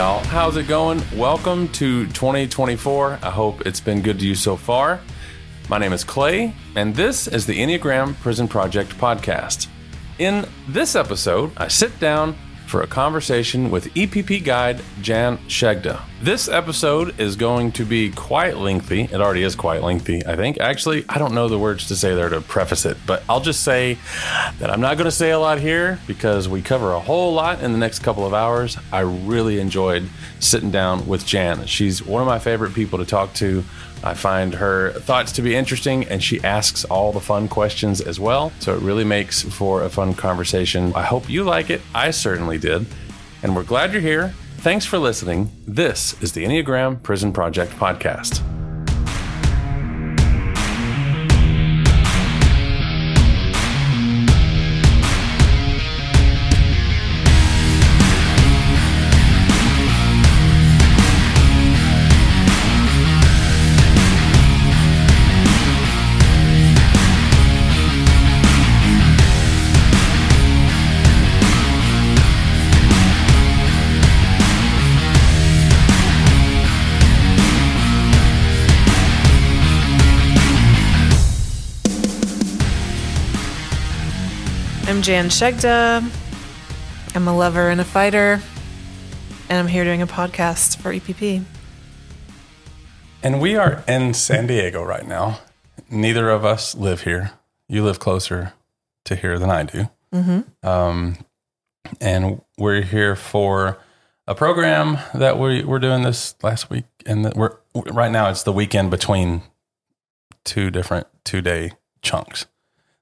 Y'all, how's it going? Welcome to 2024. I hope it's been good to you so far. My name is Clay, and this is the Enneagram Prison Project podcast. In this episode, I sit down for a conversation with EPP guide Jan Shegda. This episode is going to be quite lengthy. It already is quite lengthy, I think. Actually, I don't know the words to say there to preface it, but I'll just say that I'm not going to say a lot here because we cover a whole lot in the next couple of hours. I really enjoyed sitting down with Jan. She's one of my favorite people to talk to I find her thoughts to be interesting and she asks all the fun questions as well. So it really makes for a fun conversation. I hope you like it. I certainly did. And we're glad you're here. Thanks for listening. This is the Enneagram Prison Project Podcast. I'm Jan Shegda. I'm a lover and a fighter, and I'm here doing a podcast for EPP. And we are in San Diego right now. Neither of us live here. You live closer to here than I do. Mm-hmm. Um, and we're here for a program that we, we're doing this last week. And we're right now, it's the weekend between two different two day chunks.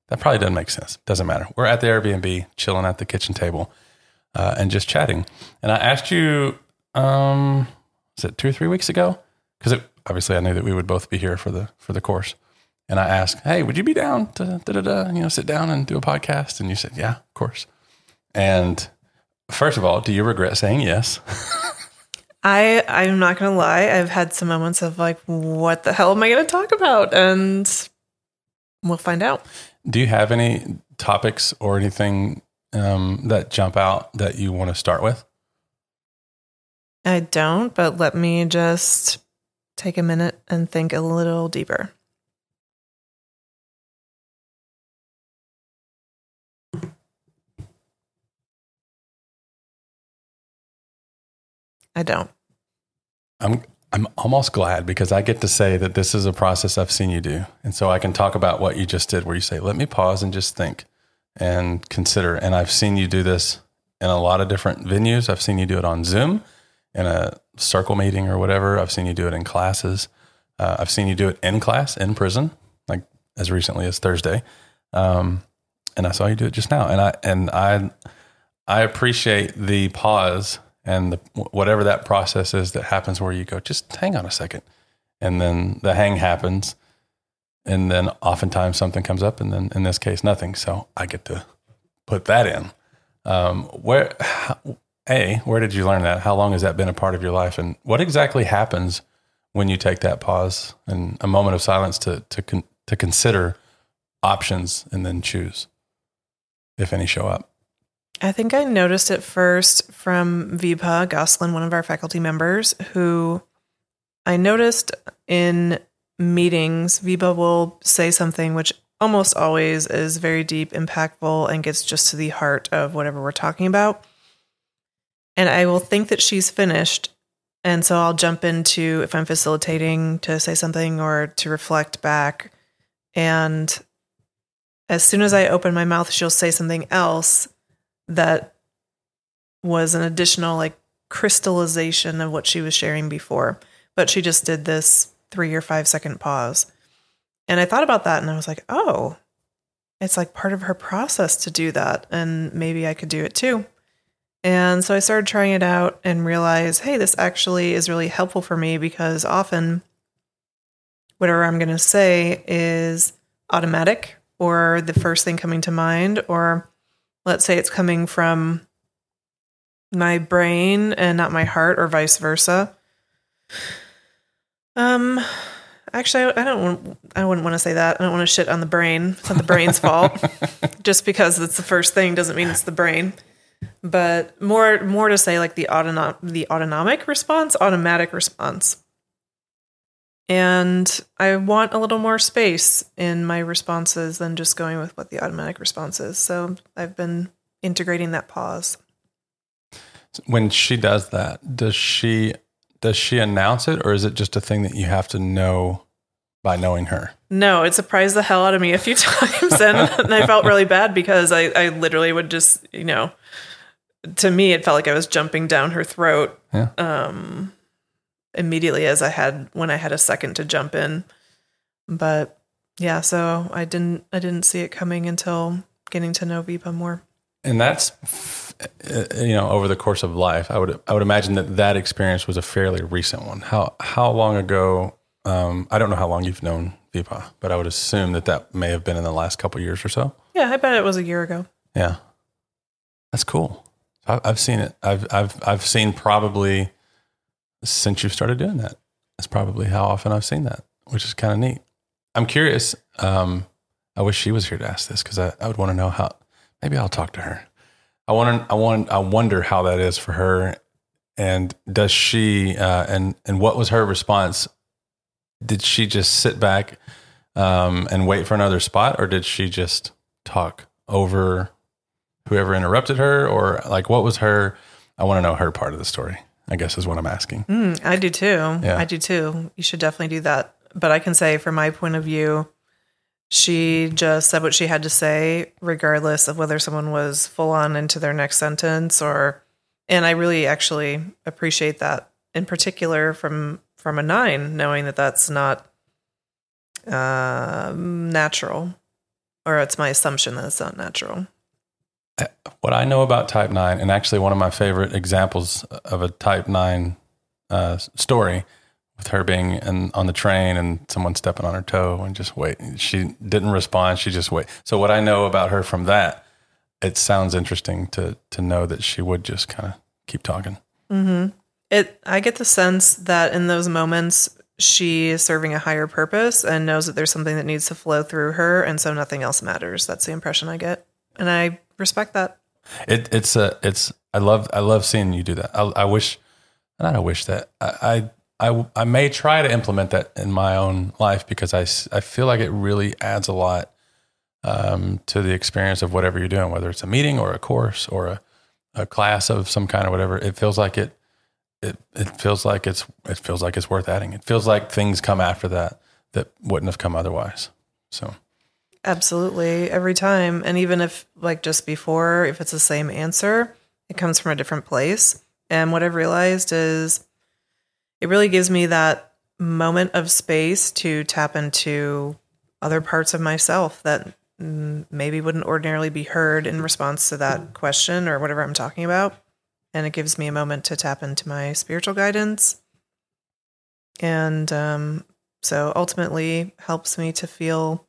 That probably doesn't make sense. Doesn't matter. We're at the Airbnb, chilling at the kitchen table, uh, and just chatting. And I asked you, um, was it two or three weeks ago? Because obviously I knew that we would both be here for the for the course. And I asked, "Hey, would you be down to da, da, da, you know sit down and do a podcast?" And you said, "Yeah, of course." And first of all, do you regret saying yes? I I'm not gonna lie. I've had some moments of like, what the hell am I gonna talk about? And we'll find out. Do you have any topics or anything um, that jump out that you want to start with? I don't, but let me just take a minute and think a little deeper. I don't. I'm I'm almost glad because I get to say that this is a process I've seen you do. And so I can talk about what you just did, where you say, let me pause and just think and consider. And I've seen you do this in a lot of different venues. I've seen you do it on Zoom in a circle meeting or whatever. I've seen you do it in classes. Uh, I've seen you do it in class, in prison, like as recently as Thursday. Um, and I saw you do it just now. And I, and I, I appreciate the pause and the, whatever that process is that happens where you go just hang on a second. And then the hang happens and then oftentimes something comes up and then in this case nothing. So i get to put that in. Um, where a where did you learn that? How long has that been a part of your life? And what exactly happens when you take that pause and a moment of silence to to con- to consider options and then choose if any show up I think I noticed it first from Vibha Goslin, one of our faculty members, who I noticed in meetings, Vibha will say something which almost always is very deep, impactful, and gets just to the heart of whatever we're talking about. And I will think that she's finished. And so I'll jump into, if I'm facilitating, to say something or to reflect back. And as soon as I open my mouth, she'll say something else that was an additional like crystallization of what she was sharing before. But she just did this three or five second pause. And I thought about that and I was like, oh, it's like part of her process to do that. And maybe I could do it too. And so I started trying it out and realized, hey, this actually is really helpful for me because often whatever I'm going to say is automatic or the first thing coming to mind, or let's say it's coming from my brain and not my heart, or vice versa. Um, actually, I don't want, I wouldn't want to say that. I don't want to shit on the brain. It's not the brain's fault. Just because it's the first thing doesn't mean it's the brain. but more more to say like the autonom- the autonomic response, automatic response. And I want a little more space in my responses than just going with what the automatic response is. So I've been integrating that pause. When she does that, does she does she announce it or is it just a thing that you have to know by knowing her? No, it surprised the hell out of me a few times and, and I felt really bad because I, I literally would just, you know, to me it felt like I was jumping down her throat. Yeah. Um immediately as I had when I had a second to jump in. But yeah, so I didn't I didn't see it coming until getting to know Vipa more. And that's uh, you know over the course of life. I would I would imagine that that experience was a fairly recent one. How how long ago? Um, I don't know how long you've known Vipa, but I would assume that that may have been in the last couple years or so. Yeah, I bet it was a year ago. Yeah, that's cool. I, I've seen it. I've I've I've seen probably since you've started doing that. That's probably how often I've seen that, which is kind of neat. I'm curious. Um, I wish she was here to ask this because I, I would want to know how. Maybe I'll talk to her. I want to. I want. I wonder how that is for her, and does she? Uh, and and what was her response? Did she just sit back um, and wait for another spot, or did she just talk over whoever interrupted her, or like what was her? I want to know her part of the story. I guess is what I'm asking. Mm, I do too. Yeah. I do too. You should definitely do that. But I can say, from my point of view, she just said what she had to say, regardless of whether someone was full on into their next sentence or. And I really actually appreciate that, in particular from from a nine, knowing that that's not uh, natural, or it's my assumption that it's not natural. What I know about Type 9, and actually one of my favorite examples of a Type 9 uh, story with her being in, on the train and someone stepping on her toe and just wait. She didn't respond. She just wait. So what I know about her from that, it sounds interesting to to know that she would just kind of keep talking. Mm-hmm. It. I get the sense that in those moments, she is serving a higher purpose and knows that there's something that needs to flow through her, and so nothing else matters. That's the impression I get, and I respect that. It, it's a, it's. I love, I love seeing you do that. I, I wish, not I wish that I, I, I, I may try to implement that in my own life because I I feel like it really adds a lot um, to the experience of whatever you're doing, whether it's a meeting or a course or a, a class of some kind or whatever. It feels like it, it, it feels like it's, it feels like it's worth adding. It feels like things come after that that wouldn't have come otherwise. So. Absolutely, every time, and even if like just before, if it's the same answer, it comes from a different place. And what I've realized is, it really gives me that moment of space to tap into other parts of myself that maybe wouldn't ordinarily be heard in response to that question or whatever I'm talking about. And it gives me a moment to tap into my spiritual guidance. And um, so ultimately helps me to feel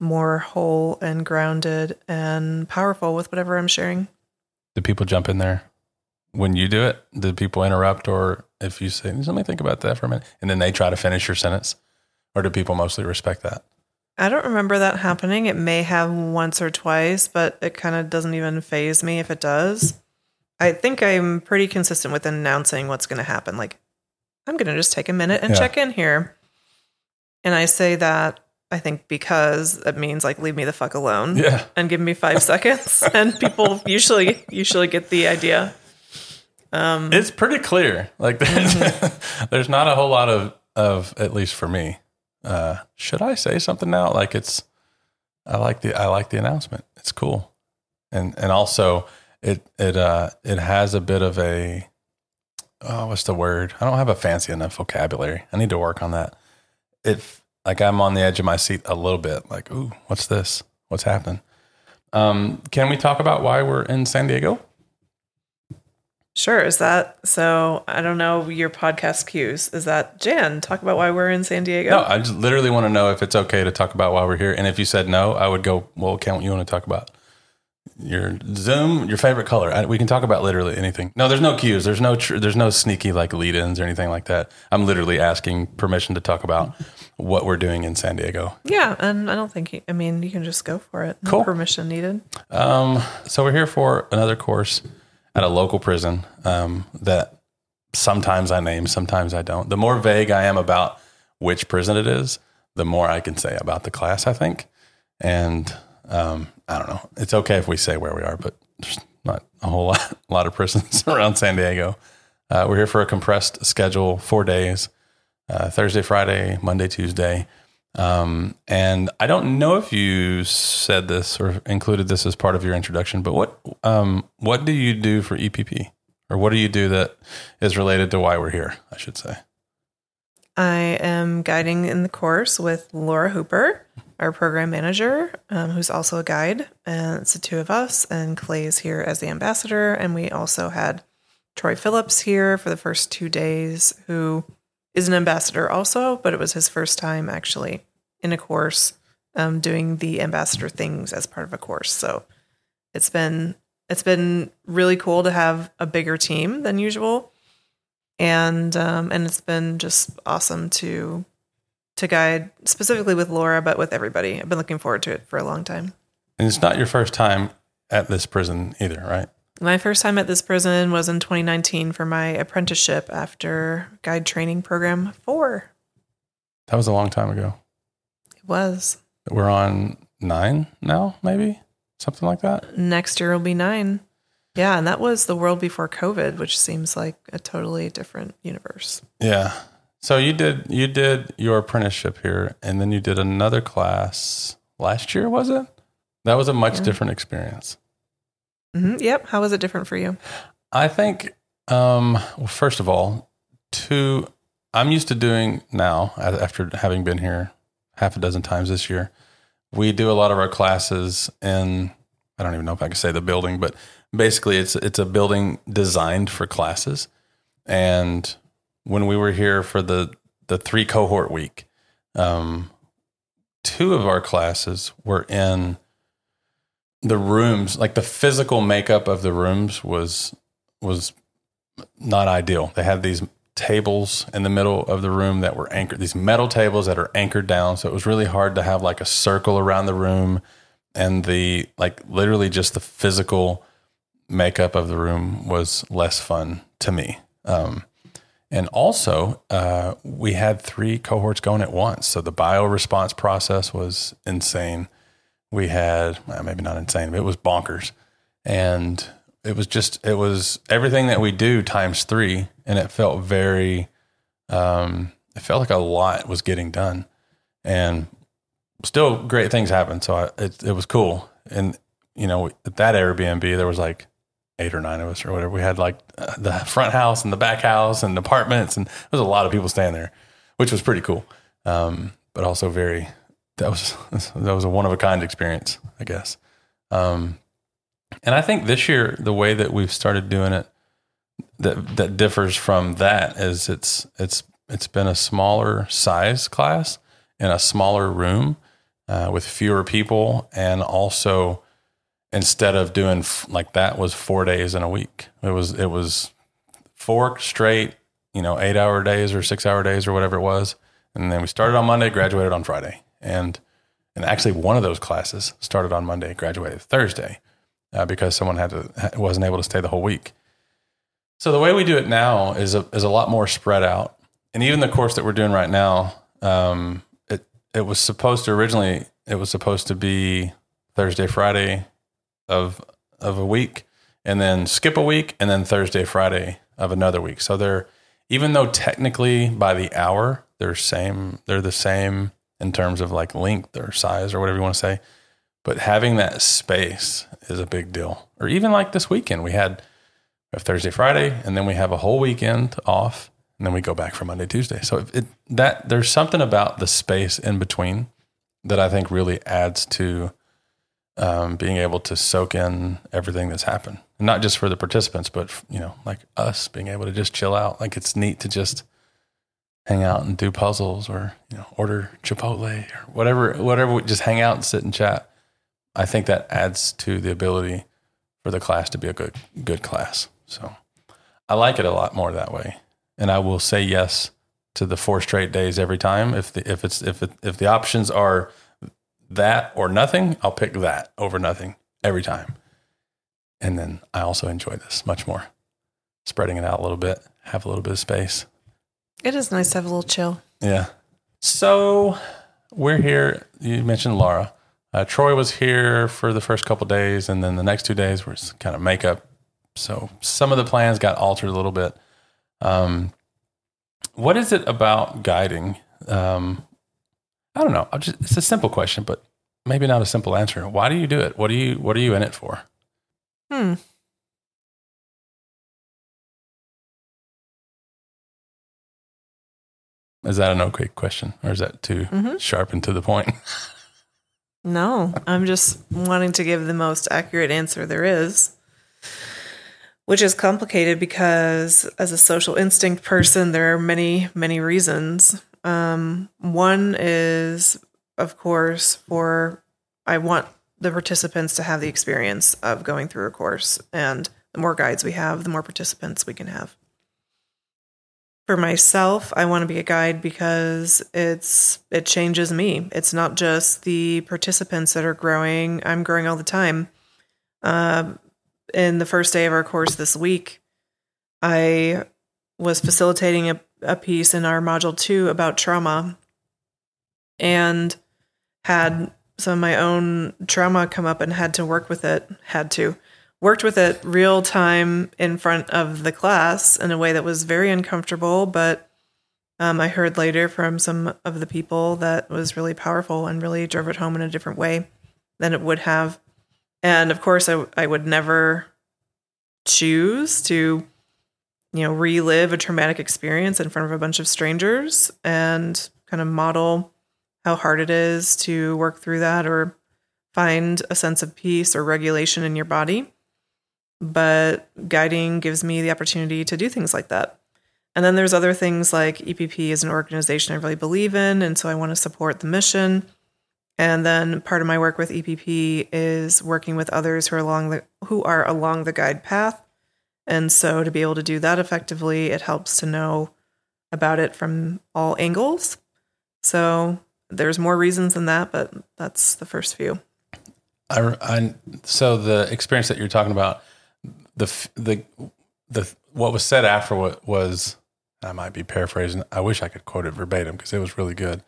more whole and grounded and powerful with whatever I'm sharing. Do people jump in there when you do it? Do people interrupt, or if you say, "Let me think about that for a minute," and then they try to finish your sentence, or do people mostly respect that? I don't remember that happening. It may have once or twice, but it kind of doesn't even faze me if it does. I think I'm pretty consistent with announcing what's going to happen. Like, I'm going to just take a minute and Yeah. check in here. And I say that, I think, because it means like, leave me the fuck alone Yeah, and give me five seconds. And people usually, usually get the idea. Um, it's pretty clear. Like, there's, there's not a whole lot of of at least for me. Uh, should I say something now? Like, it's I like the I like the announcement. It's cool, and and also it it uh it has a bit of a oh what's the word? I don't have a fancy enough vocabulary. I need to work on that. It like I'm on the edge of my seat a little bit. Like, ooh, what's this? What's happening? Um, can we talk about why we're in San Diego? Sure. Is that so? I don't know your podcast cues. Is that Jan? Talk about why we're in San Diego. No, I just literally want to know if it's okay to talk about why we're here. And if you said no, I would go, well, what you want to talk about? Your Zoom, your favorite color. I, we can talk about literally anything. No, there's no cues. There's no tr- there's no sneaky like lead-ins or anything like that. I'm literally asking permission to talk about what we're doing in San Diego. Yeah, and I don't think you, I mean you can just go for it. No Cool. permission needed. Um, so we're here for another course at a local prison um, that sometimes I name, sometimes I don't. The more vague I am about which prison it is, the more I can say about the class, I think. And um, I don't know. It's okay if we say where we are, but there's not a whole lot, a lot of prisons around San Diego. Uh, we're here for a compressed schedule, four days uh, Thursday, Friday, Monday, Tuesday. Um, and I don't know if you said this or included this as part of your introduction, but what um, what do you do for EPP, or what do you do that is related to why we're here? I should say. I am guiding in the course with Laura Hooper, our program manager, um, who's also a guide. And it's the two of us, and Clay's here as the ambassador. And we also had Troy Phillips here for the first two days, who is an ambassador also, but it was his first time actually in a course um, doing the ambassador things as part of a course. So it's been it's been really cool to have a bigger team than usual and um, and it's been just awesome to to guide specifically with Laura, but with everybody. I've been looking forward to it for a long time. And it's not your first time at this prison either, right? My first time at this prison was in 2019 for my apprenticeship after guide training program four. That was a long time ago. It was We're on nine now, maybe something like that. next year will be nine. Yeah, and that was the world before COVID, which seems like a totally different universe. Yeah. So you did you did your apprenticeship here, and then you did another class last year, was it? That was a much different experience. hmm Yep. How was it different for you? I think, um, well, first of all, two, I'm used to doing now after having been here half a dozen times this year. We do a lot of our classes in, I don't even know if I can say the building, but basically it's it's a building designed for classes. And when we were here for the the three cohort week, um, two of our classes were in the rooms, like the physical makeup of the rooms was was not ideal. They had these tables in the middle of the room that were anchored, these metal tables that are anchored down. So it was really hard to have like a circle around the room and the like literally just the physical makeup of the room was less fun to me. Um, and also, uh, we had three cohorts going at once. So the bio response process was insane. We had, well, maybe not insane, but it was bonkers. And it was just, it was everything that we do times three. And it felt very, um, it felt like a lot was getting done. And still great things happened. So I, it, it was cool. And, you know, at that Airbnb, there was like eight or nine of us or whatever. We had like uh, the front house and the back house and apartments, and there was a lot of people staying there, which was pretty cool. Um, but also very that was that was a one of a kind experience, I guess. Um, and I think this year the way that we've started doing it that that differs from that is it's it's it's been a smaller size class in a smaller room uh, with fewer people and also instead of doing like that was four days in a week. It was it was four straight, you know, eight hour days or six hour days or whatever it was. And then we started on Monday, graduated on Friday, and and actually one of those classes started on Monday, graduated Thursday, uh, because someone had to wasn't able to stay the whole week. So the way we do it now is a, is a lot more spread out, and even the course that we're doing right now, um, it it was supposed to originally it was supposed to be Thursday, Friday, of of a week and then skip a week and then Thursday, Friday of another week. So they're even though technically by the hour they're same they're the same in terms of like length or size or whatever you want to say. But having that space is a big deal. Or even like this weekend, we had have Thursday, Friday, and then we have a whole weekend off, and then we go back for Monday, Tuesday. So it, it that there's something about the space in between that I think really adds to um, being able to soak in everything that's happened, and not just for the participants, but you know, like us being able to just chill out. Like it's neat to just hang out and do puzzles, or you know, order Chipotle or whatever, whatever. Just hang out and sit and chat. I think that adds to the ability for the class to be a good good class. So I like it a lot more that way, and I will say yes to the four straight days every time. If the if it's if it, if the options are that or nothing, I'll pick that over nothing every time. And then I also enjoy this much more, spreading it out a little bit, have a little bit of space. It is nice to have a little chill. Yeah. So we're here. You mentioned Laura. Uh, Troy was here for the first couple days, and then the next two days were kind of makeup. So some of the plans got altered a little bit. Um, what is it about guiding? Um, I don't know. Just, it's a simple question, but maybe not a simple answer. Why do you do it? What do you What are you in it for? Hmm. Is that an okay question, or is that too Mhm. sharp and to the point? No, I'm just wanting to give the most accurate answer there is, which is complicated because as a social instinct person, there are many, many reasons. Um, one is, of course, for I want the participants to have the experience of going through a course, and the more guides we have, the more participants we can have. For myself, I want to be a guide because it's it changes me. It's not just the participants that are growing. I'm growing all the time. Um, in the first day of our course this week, I was facilitating a, a piece in our module two about trauma, and had some of my own trauma come up and had to work with it. Had to worked with it real time in front of the class in a way that was very uncomfortable, but um, I heard later from some of the people that was really powerful and really drove it home in a different way than it would have. And of course, I, I would never choose to, you know, relive a traumatic experience in front of a bunch of strangers and kind of model how hard it is to work through that or find a sense of peace or regulation in your body but guiding gives me the opportunity to do things like that. And then there's other things like EPP is an organization I really believe in, and so I want to support the mission. And then part of my work with EPP is working with others who are along the who are along the guide path. And so to be able to do that effectively, it helps to know about it from all angles. So there's more reasons than that, but that's the first few. I, I so the experience that you're talking about the the the what was said after what was I might be paraphrasing. I wish I could quote it verbatim because it was really good.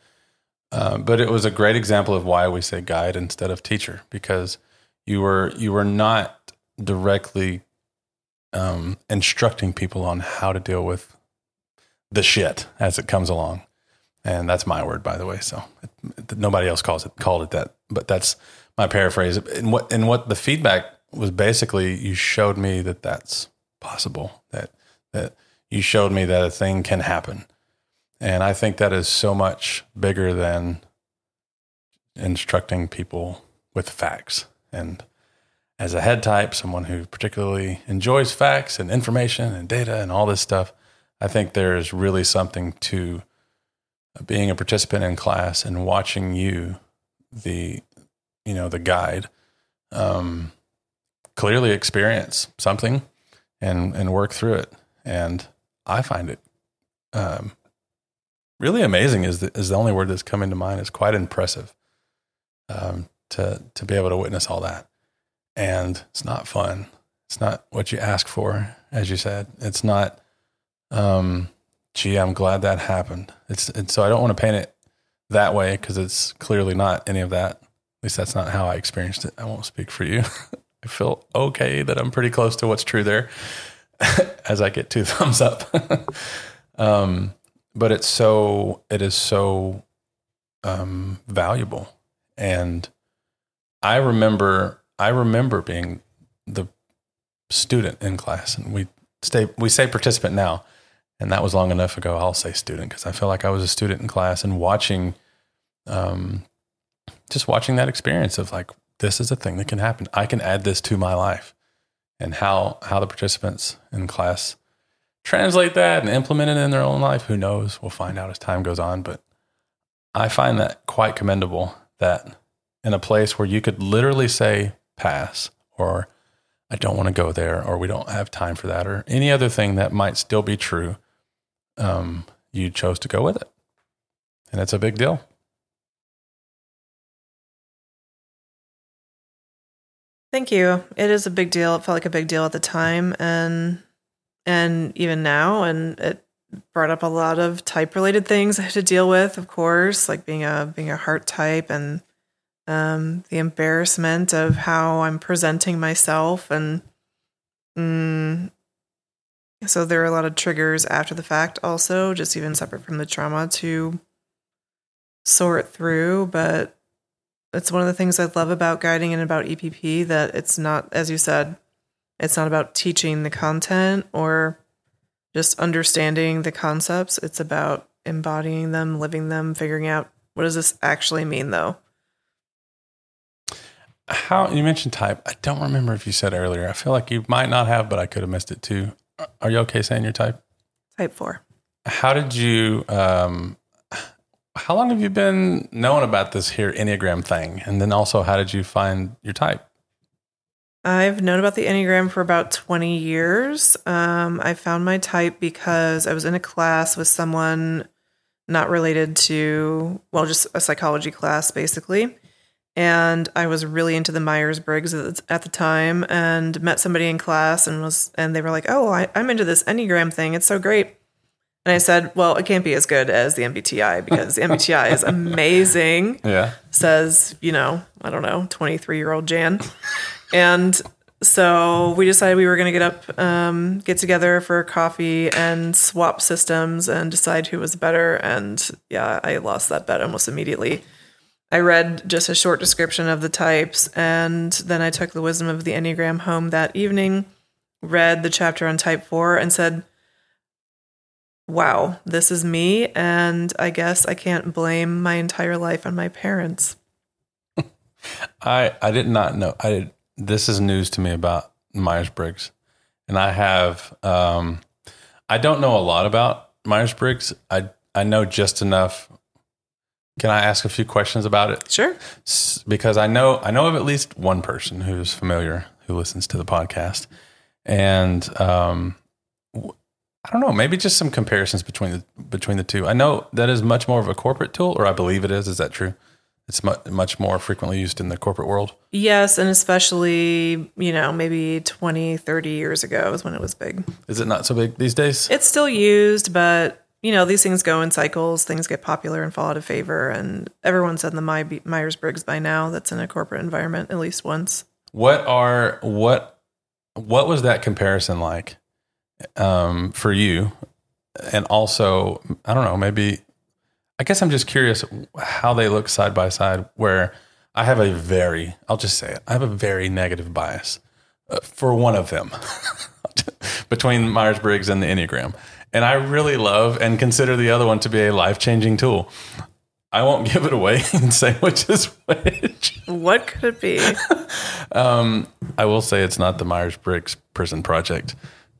Uh, but it was a great example of why we say guide instead of teacher because you were you were not directly um, instructing people on how to deal with the shit as it comes along, and that's my word by the way. So it, nobody else calls it called it that, but that's my paraphrase. And what and what the feedback was basically you showed me that that's possible that that you showed me that a thing can happen and i think that is so much bigger than instructing people with facts and as a head type someone who particularly enjoys facts and information and data and all this stuff i think there is really something to being a participant in class and watching you the you know the guide um, clearly experience something and and work through it. And I find it um, really amazing. Is the, is the only word that's coming to mind. Is quite impressive um, to to be able to witness all that. And it's not fun. It's not what you ask for, as you said. It's not. Um, gee, I'm glad that happened. It's and so I don't want to paint it that way because it's clearly not any of that. At least that's not how I experienced it. I won't speak for you. I feel okay that I'm pretty close to what's true there as I get two thumbs up. um, but it's so, it is so um, valuable. And I remember, I remember being the student in class and we stay, we say participant now. And that was long enough ago. I'll say student because I feel like I was a student in class and watching, um, just watching that experience of like, this is a thing that can happen. I can add this to my life. And how how the participants in class translate that and implement it in their own life, who knows? We'll find out as time goes on. But I find that quite commendable that in a place where you could literally say pass or I don't want to go there or we don't have time for that or any other thing that might still be true, um, you chose to go with it. And it's a big deal. Thank you. It is a big deal. It felt like a big deal at the time and and even now and it brought up a lot of type related things I had to deal with, of course, like being a being a heart type and um, the embarrassment of how I'm presenting myself, and mm, so there are a lot of triggers after the fact, also, just even separate from the trauma to sort through. But it's one of the things I love about guiding and about EPP that it's not, as you said, it's not about teaching the content or just understanding the concepts. It's about embodying them, living them, figuring out what does this actually mean, though how you mentioned type. I don't remember if you said earlier. I feel like you might not have, but I could have missed it too. Are you okay saying your type? Type four. How did you? Um, how long have you been knowing about this here Enneagram thing? And then also, how did you find your type? I've known about the Enneagram for about 20 years. Um, I found my type because I was in a class with someone not related to, well, just a psychology class, basically and I was really into the Myers Briggs at the time, and met somebody in class, and was and they were like, "Oh, I, am into this Enneagram thing. It's so great." And I said, "Well, it can't be as good as the MBTI because the MBTI is amazing." Yeah, says you know, I don't know, 23 year old Jan, and so we decided we were going to get up, um, get together for coffee and swap systems and decide who was better. And yeah, I lost that bet almost immediately. I read just a short description of the types, and then I took the wisdom of the Enneagram home that evening, read the chapter on type four, and said, Wow, this is me, and I guess I can't blame my entire life on my parents. I I did not know. I this is news to me about Myers Briggs, and I have um, I don't know a lot about Myers Briggs. I I know just enough can I ask a few questions about it? Sure. Because I know I know of at least one person who's familiar who listens to the podcast, and um, I don't know, maybe just some comparisons between the between the two. I know that is much more of a corporate tool, or I believe it is. Is that true? It's much much more frequently used in the corporate world. Yes, and especially, you know, maybe 20, 30 years ago is when it was big. Is it not so big these days? It's still used, but you know, these things go in cycles. Things get popular and fall out of favor. And everyone's said the My- Myers Briggs by now that's in a corporate environment at least once. What are what what was that comparison like um, for you? And also, I don't know, maybe I guess I'm just curious how they look side by side. Where I have a very, I'll just say it, I have a very negative bias uh, for one of them between Myers Briggs and the Enneagram. And I really love and consider the other one to be a life changing tool. I won't give it away and say which is which. What could it be? um, I will say it's not the Myers Briggs Prison Project.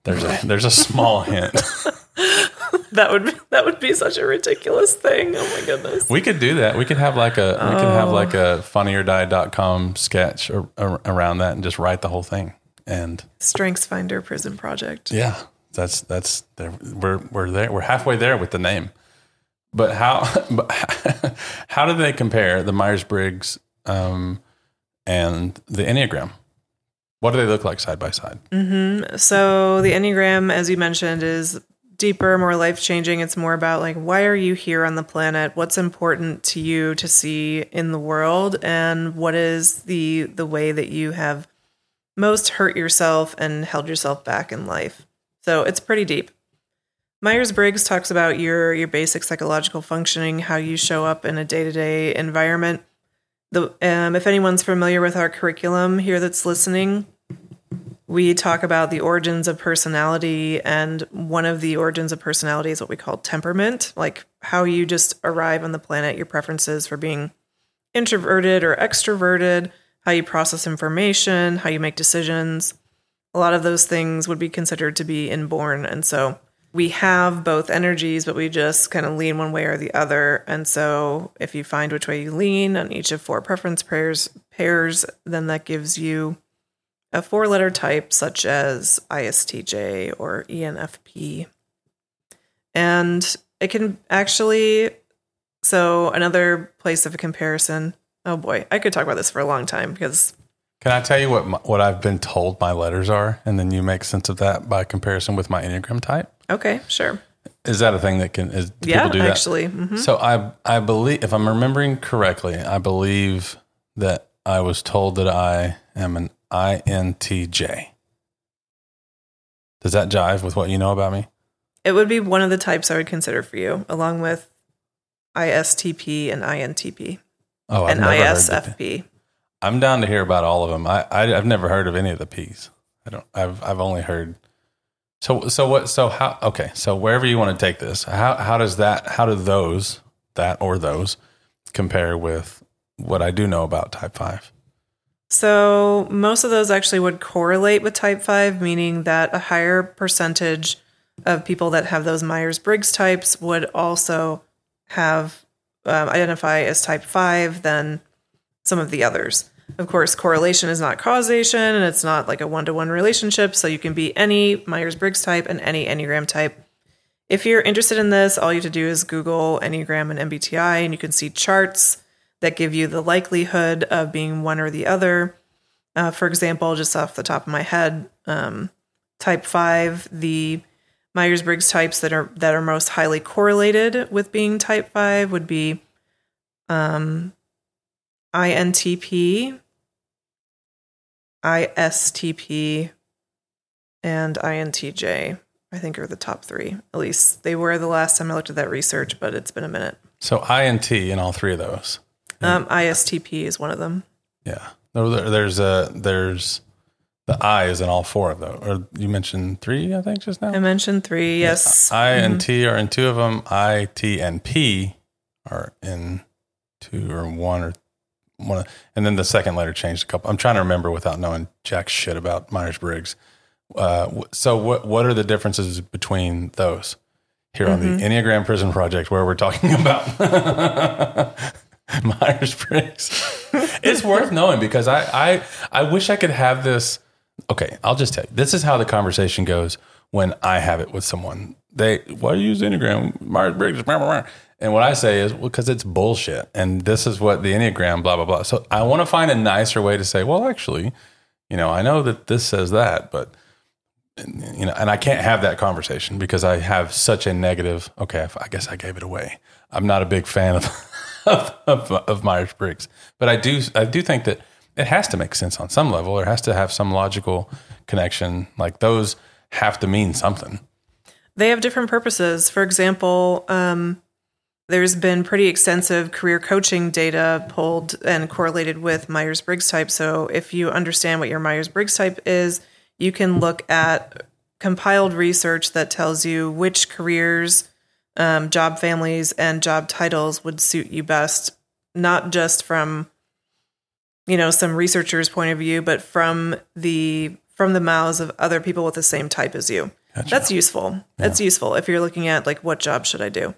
There's a there's a small hint. that would be, that would be such a ridiculous thing. Oh my goodness. We could do that. We could have like a oh. we could have like a funnyordie.com sketch or, or, around that and just write the whole thing. And Strengths Finder Prison Project. Yeah. That's that's we're we're there. We're halfway there with the name. But how but how do they compare the Myers Briggs um, and the Enneagram? What do they look like side by side? Mm-hmm. So the Enneagram, as you mentioned, is deeper, more life changing. It's more about like why are you here on the planet? What's important to you to see in the world, and what is the the way that you have most hurt yourself and held yourself back in life. So it's pretty deep. Myers Briggs talks about your your basic psychological functioning, how you show up in a day to day environment. The um, if anyone's familiar with our curriculum here that's listening, we talk about the origins of personality, and one of the origins of personality is what we call temperament, like how you just arrive on the planet, your preferences for being introverted or extroverted, how you process information, how you make decisions a lot of those things would be considered to be inborn. And so we have both energies, but we just kind of lean one way or the other. And so if you find which way you lean on each of four preference pairs pairs, then that gives you a four letter type such as ISTJ or ENFP. And it can actually so another place of a comparison. Oh boy, I could talk about this for a long time because Can I tell you what my, what I've been told my letters are, and then you make sense of that by comparison with my enneagram type? okay, sure. Is that a thing that can? Is, do Yeah, people do that? actually. mhm. So I I believe if I'm remembering correctly, I believe that I was told that I am an INTJ. Does that jive with what you know about me? It would be one of the types I would consider for you, along with ISTP and INTP Oh, I've and never heard the- ISFP. I'm down to hear about all of them. I, I I've never heard of any of the P's. I don't. I've I've only heard. So so what? So how? Okay. So wherever you want to take this, how how does that? How do those that or those compare with what I do know about Type Five? So most of those actually would correlate with type 5, meaning that a higher percentage of people that have those Myers Briggs types would also have um, identify as type 5 than some of the others. Of course, correlation is not causation and it's not like a one to one relationship. So you can be any Myers Briggs type and any Enneagram type. If you're interested in this, all you have to do is Google Enneagram and MBTI, and you can see charts that give you the likelihood of being one or the other. Uh, for example, just off the top of my head, um, type five, the Myers Briggs types that are that are most highly correlated with being type five would be um, INTP, ISTP, and INTJ. I think are the top three. At least they were the last time I looked at that research, but it's been a minute. So INT in all three of those. Um, ISTP is one of them. Yeah. There- there- There's a there's the I is in all four of those. Or you mentioned three, I think, just now. I mentioned three. Yes. I and T are in two of them. I, T, and P are in two or one or one. of- And then the second letter changed a couple. I'm trying to remember without knowing jack shit about Myers Briggs. Uh, so what what are the differences between those here on the Enneagram Prison Project where we're talking about Myers Briggs? it's worth knowing because I, I I wish I could have this. Okay, I'll just tell you. This is how the conversation goes when I have it with someone. They, why do you use Enneagram? Myers Briggs. And what I say is, well, because it's bullshit. And this is what the Enneagram, blah, blah, blah. So I want to find a nicer way to say, well, actually, you know, I know that this says that, but, you know, and I can't have that conversation because I have such a negative, okay, I guess I gave it away. I'm not a big fan of, of, of, of Myers Briggs, but I do, I do think that it has to make sense on some level. There has to have some logical connection. Like those have to mean something. They have different purposes. For example, um, there's been pretty extensive career coaching data pulled and correlated with Myers Briggs type. So if you understand what your Myers Briggs type is, you can look at compiled research that tells you which careers, um, job families, and job titles would suit you best, not just from you know some researchers' point of view, but from the from the mouths of other people with the same type as you. That's useful. That's useful if you're looking at like what job should I do?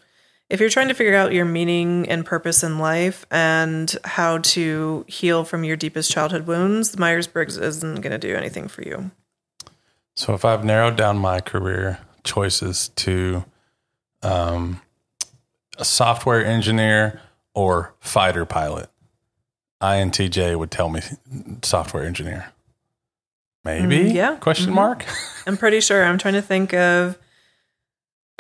If you're trying to figure out your meaning and purpose in life and how to heal from your deepest childhood wounds, Myers Briggs isn't going to do anything for you. So if I've narrowed down my career choices to um, a software engineer or fighter pilot, INTJ would tell me software engineer. Maybe? Mm, yeah. Question Mhm. mark? I'm pretty sure. I'm trying to think of.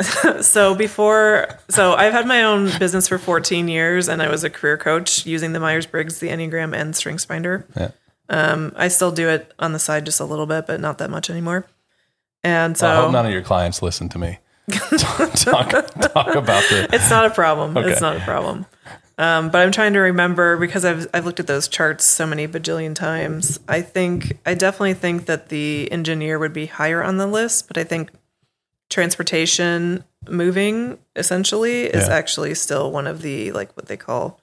so before, so I've had my own business for 14 years, and I was a career coach using the Myers Briggs, the Enneagram, and StrengthsFinder. Yeah. Um, I still do it on the side just a little bit, but not that much anymore. And so I hope none of your clients listen to me. talk, talk, talk about the. it's not a problem. It's not a problem. Um, but I'm trying to remember because I've I've looked at those charts so many bajillion times. I think I definitely think that the engineer would be higher on the list, but I think transportation, moving essentially, is Yeah. actually still one of the like what they call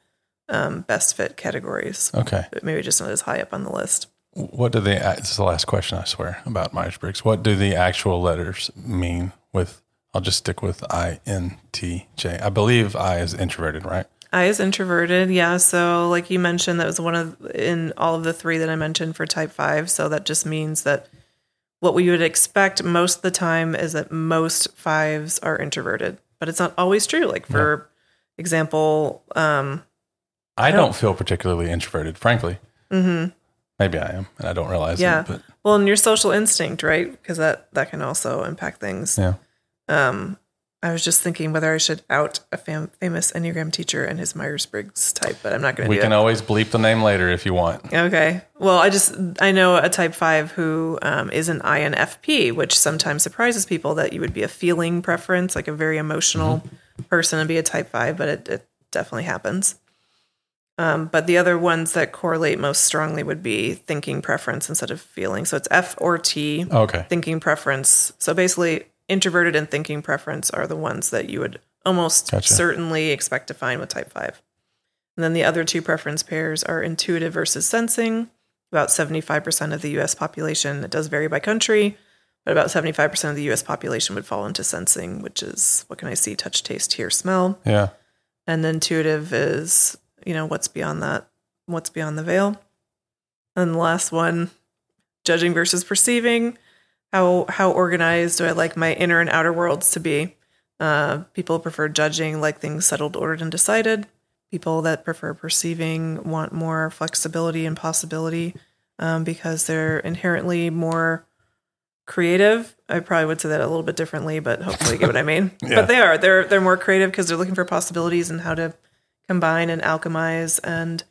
um, best fit categories. Okay. But maybe just not as high up on the list. What do the, this is the last question, I swear, about Myers Briggs. What do the actual letters mean with I'll just stick with INTJ. I believe I is introverted, right? I is introverted, yeah. So, like you mentioned, that was one of in all of the three that I mentioned for type five. So that just means that what we would expect most of the time is that most fives are introverted, but it's not always true. Like for example, um, I don't feel particularly introverted, frankly. Mm-hmm. Maybe I am, and I don't realize yeah. it. But Well, and your social instinct, right? Because that that can also impact things. yeah, Um, I was just thinking whether I should out a fam- famous Enneagram teacher and his Myers Briggs type, but I'm not going to we can it. always bleep the name later if you want. Okay. Well, I just I know a type five who um, is an INFP, which sometimes surprises people that you would be a feeling preference, like a very emotional person, and be a type five, but it, it definitely happens. Um, but the other ones that correlate most strongly would be thinking preference instead of feeling. So it's F or T. Okay. thinking preference. So basically, introverted and thinking preference are the ones that you would almost Gotcha. certainly expect to find with type 5. And then the other two preference pairs are intuitive versus sensing. About 75% of the US population, it does vary by country, but about 75% of the US population would fall into sensing, which is what can I see, touch, taste, hear, smell. Yeah. And intuitive is, you know, what's beyond that, what's beyond the veil. And the last one, judging versus perceiving. How how organized do I like my inner and outer worlds to be? Uh, people prefer judging, like things settled, ordered, and decided. People that prefer perceiving want more flexibility and possibility um, because they're inherently more creative. I probably would say that a little bit differently, but hopefully you get what I mean. Yeah. But they are. They're they're more creative because they're looking for possibilities and how to combine and alchemize and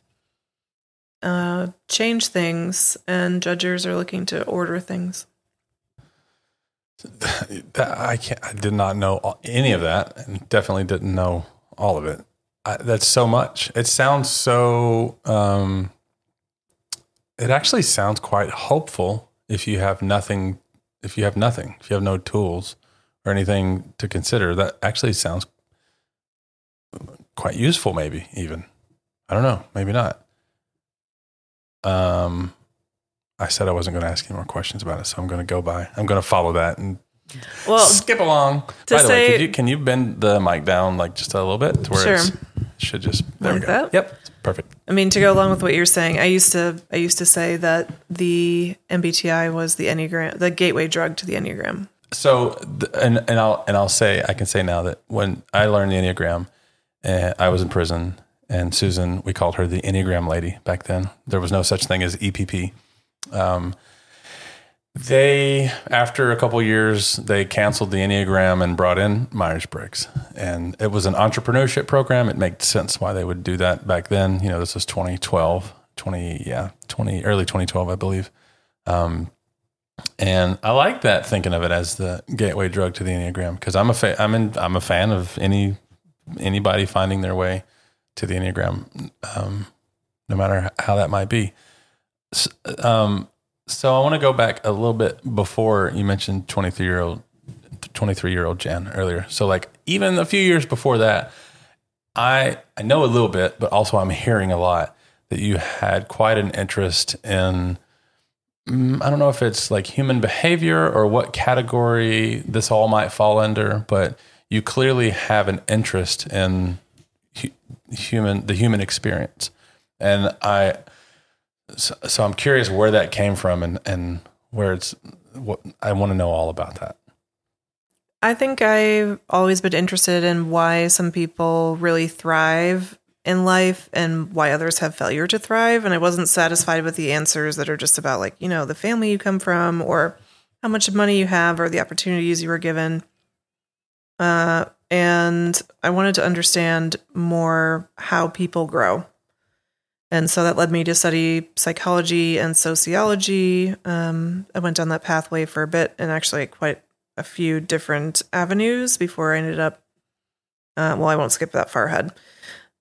uh, change things. And judges are looking to order things. That, I can't. I did not know any of that, and definitely didn't know all of it. I, that's so much. It sounds so. Um, it actually sounds quite hopeful if you have nothing. If you have nothing, if you have no tools or anything to consider, that actually sounds quite useful. Maybe even. I don't know. Maybe not. Um, I said I wasn't going to ask any more questions about it, so I'm going to go by. I'm going to follow that and Well, skip along. By the way, say- could you, can you bend the mic down like just a little bit to where Sure. it's should just there Like we go. that? Yep, perfect. I mean, to go along with what you're saying, I used to I used to say that the MBTI was the enneagram, the gateway drug to the enneagram. So and and I'll and I'll say I can say now that when I learned the enneagram, uh, I was in prison, and Susan we called her the enneagram lady back then. There was no such thing as EPP. Um, they after a couple years they canceled the enneagram and brought in Myers Briggs, and it was an entrepreneurship program. It made sense why they would do that back then. You know, this was 2012, 20 yeah, 20 early 2012, I believe. Um, and I like that thinking of it as the gateway drug to the enneagram because I'm a fa- I'm in, I'm a fan of any anybody finding their way to the enneagram, um, no matter how that might be. Um, so I want to go back a little bit before you mentioned 23 year old 23 year old Jan earlier. So like even a few years before that, I I know a little bit, but also I'm hearing a lot that you had quite an interest in mm, I don't know if it's like human behavior or what category this all might fall under, but you clearly have an interest in hu- human the human experience. And I so, so I'm curious where that came from and and where it's what I want to know all about that. I think I've always been interested in why some people really thrive in life and why others have failure to thrive. And I wasn't satisfied with the answers that are just about, like, you know, the family you come from or how much money you have or the opportunities you were given. Uh, and I wanted to understand more how people grow. And so that led me to study psychology and sociology. Um, I went down that pathway for a bit and actually quite a few different avenues before I ended up. Uh, well, I won't skip that far ahead.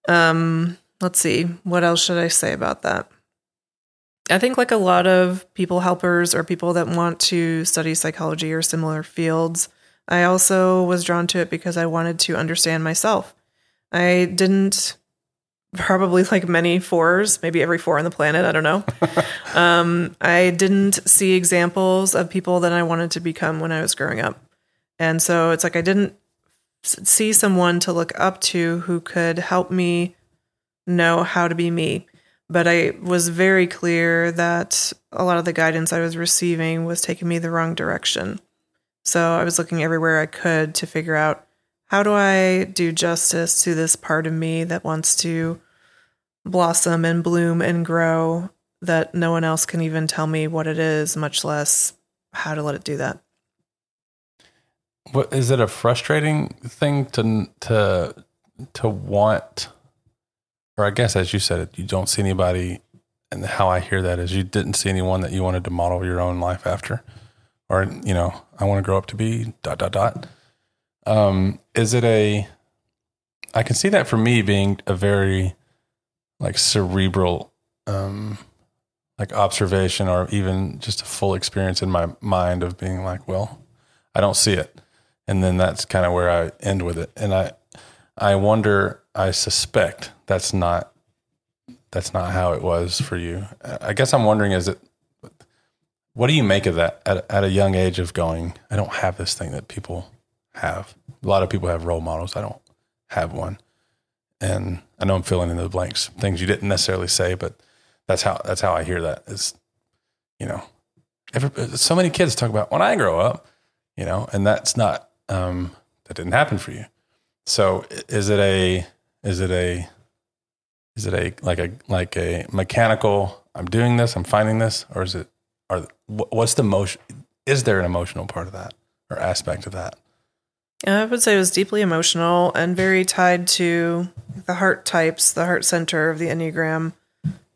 Um, let's see. What else should I say about that? I think, like a lot of people helpers or people that want to study psychology or similar fields, I also was drawn to it because I wanted to understand myself. I didn't, probably like many fours, maybe every four on the planet, I don't know. um, I didn't see examples of people that I wanted to become when I was growing up. And so it's like I didn't see someone to look up to who could help me know how to be me. But I was very clear that a lot of the guidance I was receiving was taking me the wrong direction. So I was looking everywhere I could to figure out how do I do justice to this part of me that wants to blossom and bloom and grow that no one else can even tell me what it is, much less how to let it do that. What is it a frustrating thing to to to want or I guess as you said it, you don't see anybody and how I hear that is you didn't see anyone that you wanted to model your own life after. Or, you know, I want to grow up to be dot dot dot. Um, is it a I can see that for me being a very like cerebral um like observation or even just a full experience in my mind of being like, well, I don't see it. And then that's kind of where I end with it. And I I wonder, I suspect that's not that's not how it was for you. I guess I'm wondering is it what do you make of that at, at a young age of going, I don't have this thing that people have. A lot of people have role models. I don't have one. And I know I'm filling in the blanks, things you didn't necessarily say, but that's how that's how I hear that is, you know, so many kids talk about when I grow up, you know, and that's not um, that didn't happen for you. So is it a is it a is it a like a like a mechanical? I'm doing this. I'm finding this, or is it? Or what's the motion? Is there an emotional part of that or aspect of that? I would say it was deeply emotional and very tied to the heart types, the heart center of the Enneagram.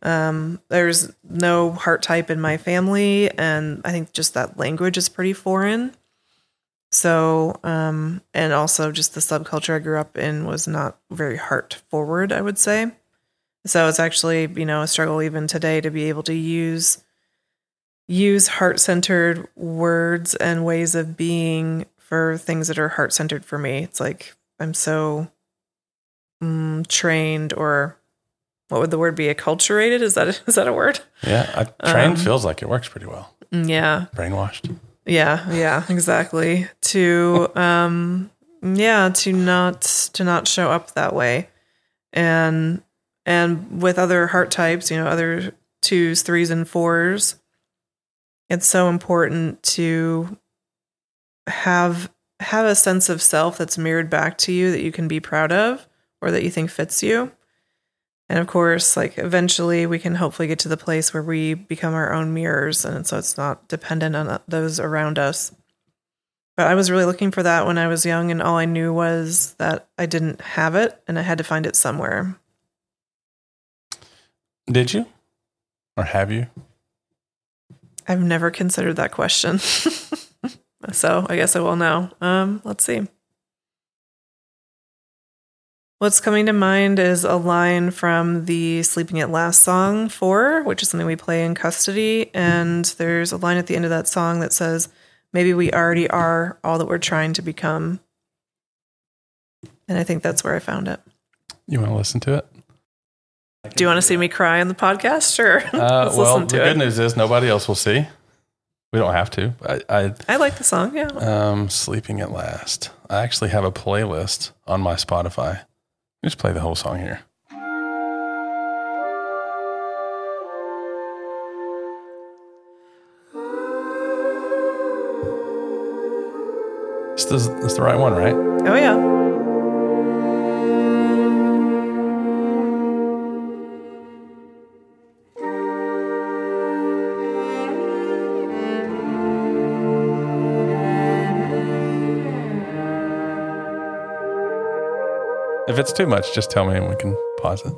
Um, there's no heart type in my family, and I think just that language is pretty foreign. So, um, and also just the subculture I grew up in was not very heart forward, I would say. So it's actually, you know, a struggle even today to be able to use use heart-centered words and ways of being for things that are heart-centered for me. It's like I'm so mm, trained or what would the word be? Acculturated? Is that is that a word? Yeah, I, trained um, feels like it works pretty well. Yeah, brainwashed. Yeah, yeah, exactly. To um yeah, to not to not show up that way. And and with other heart types, you know, other twos, threes and fours, it's so important to have have a sense of self that's mirrored back to you that you can be proud of or that you think fits you. And of course, like eventually we can hopefully get to the place where we become our own mirrors. And so it's not dependent on those around us. But I was really looking for that when I was young, and all I knew was that I didn't have it and I had to find it somewhere. Did you? Or have you? I've never considered that question. so I guess I will now. Um, let's see. What's coming to mind is a line from the Sleeping at Last song four, which is something we play in custody. And there's a line at the end of that song that says, Maybe we already are all that we're trying to become. And I think that's where I found it. You want to listen to it? Do you want to see me cry on the podcast? Sure. Uh, well, the good it. news is nobody else will see. We don't have to. I, I, I like the song. Yeah. Um, Sleeping at Last. I actually have a playlist on my Spotify just play the whole song here. This is, this is the right one, right? Oh, yeah. If it's too much, just tell me and we can pause it.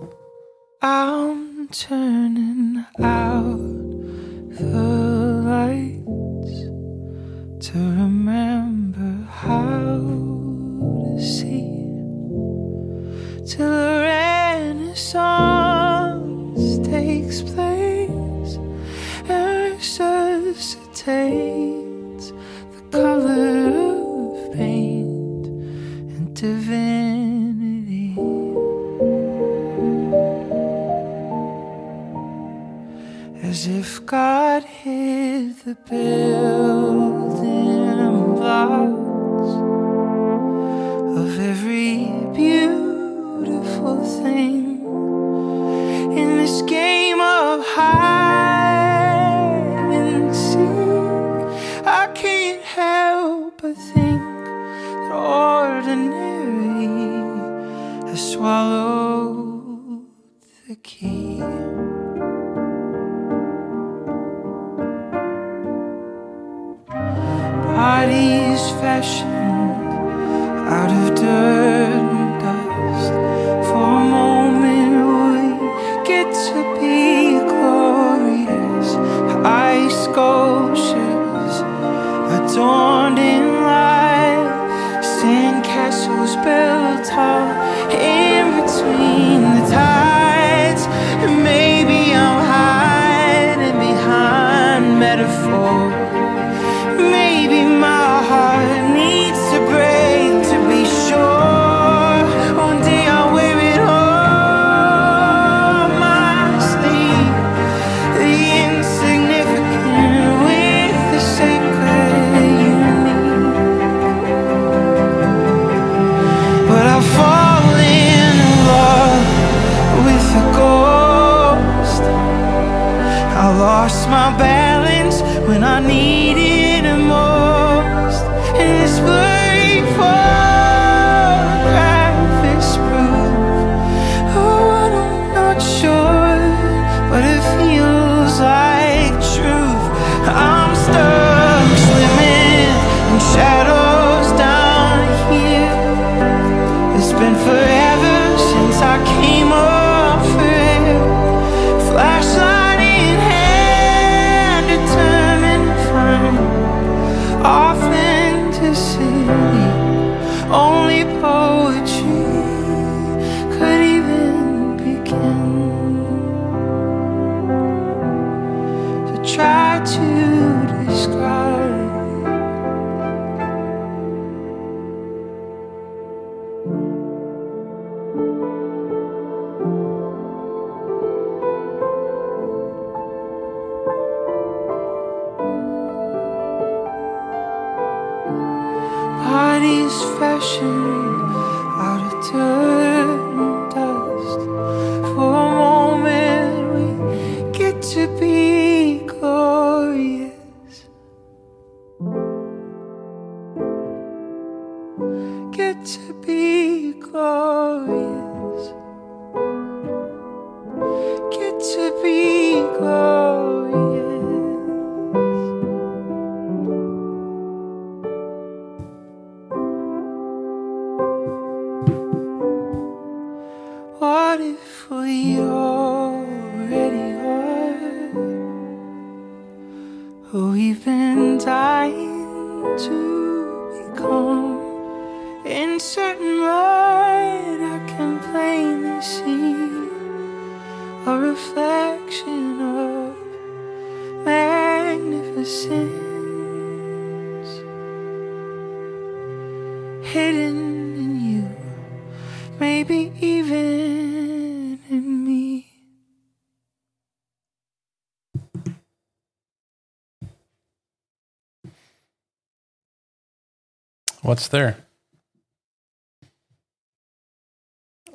I'm turning out the lights to remember how to see till the renaissance takes place and resuscitates the color God hid the building blocks of every beautiful thing in this game of hide and seek. I can't help but think that ordinary has swallowed. Bodies fashioned out of dirt What's there?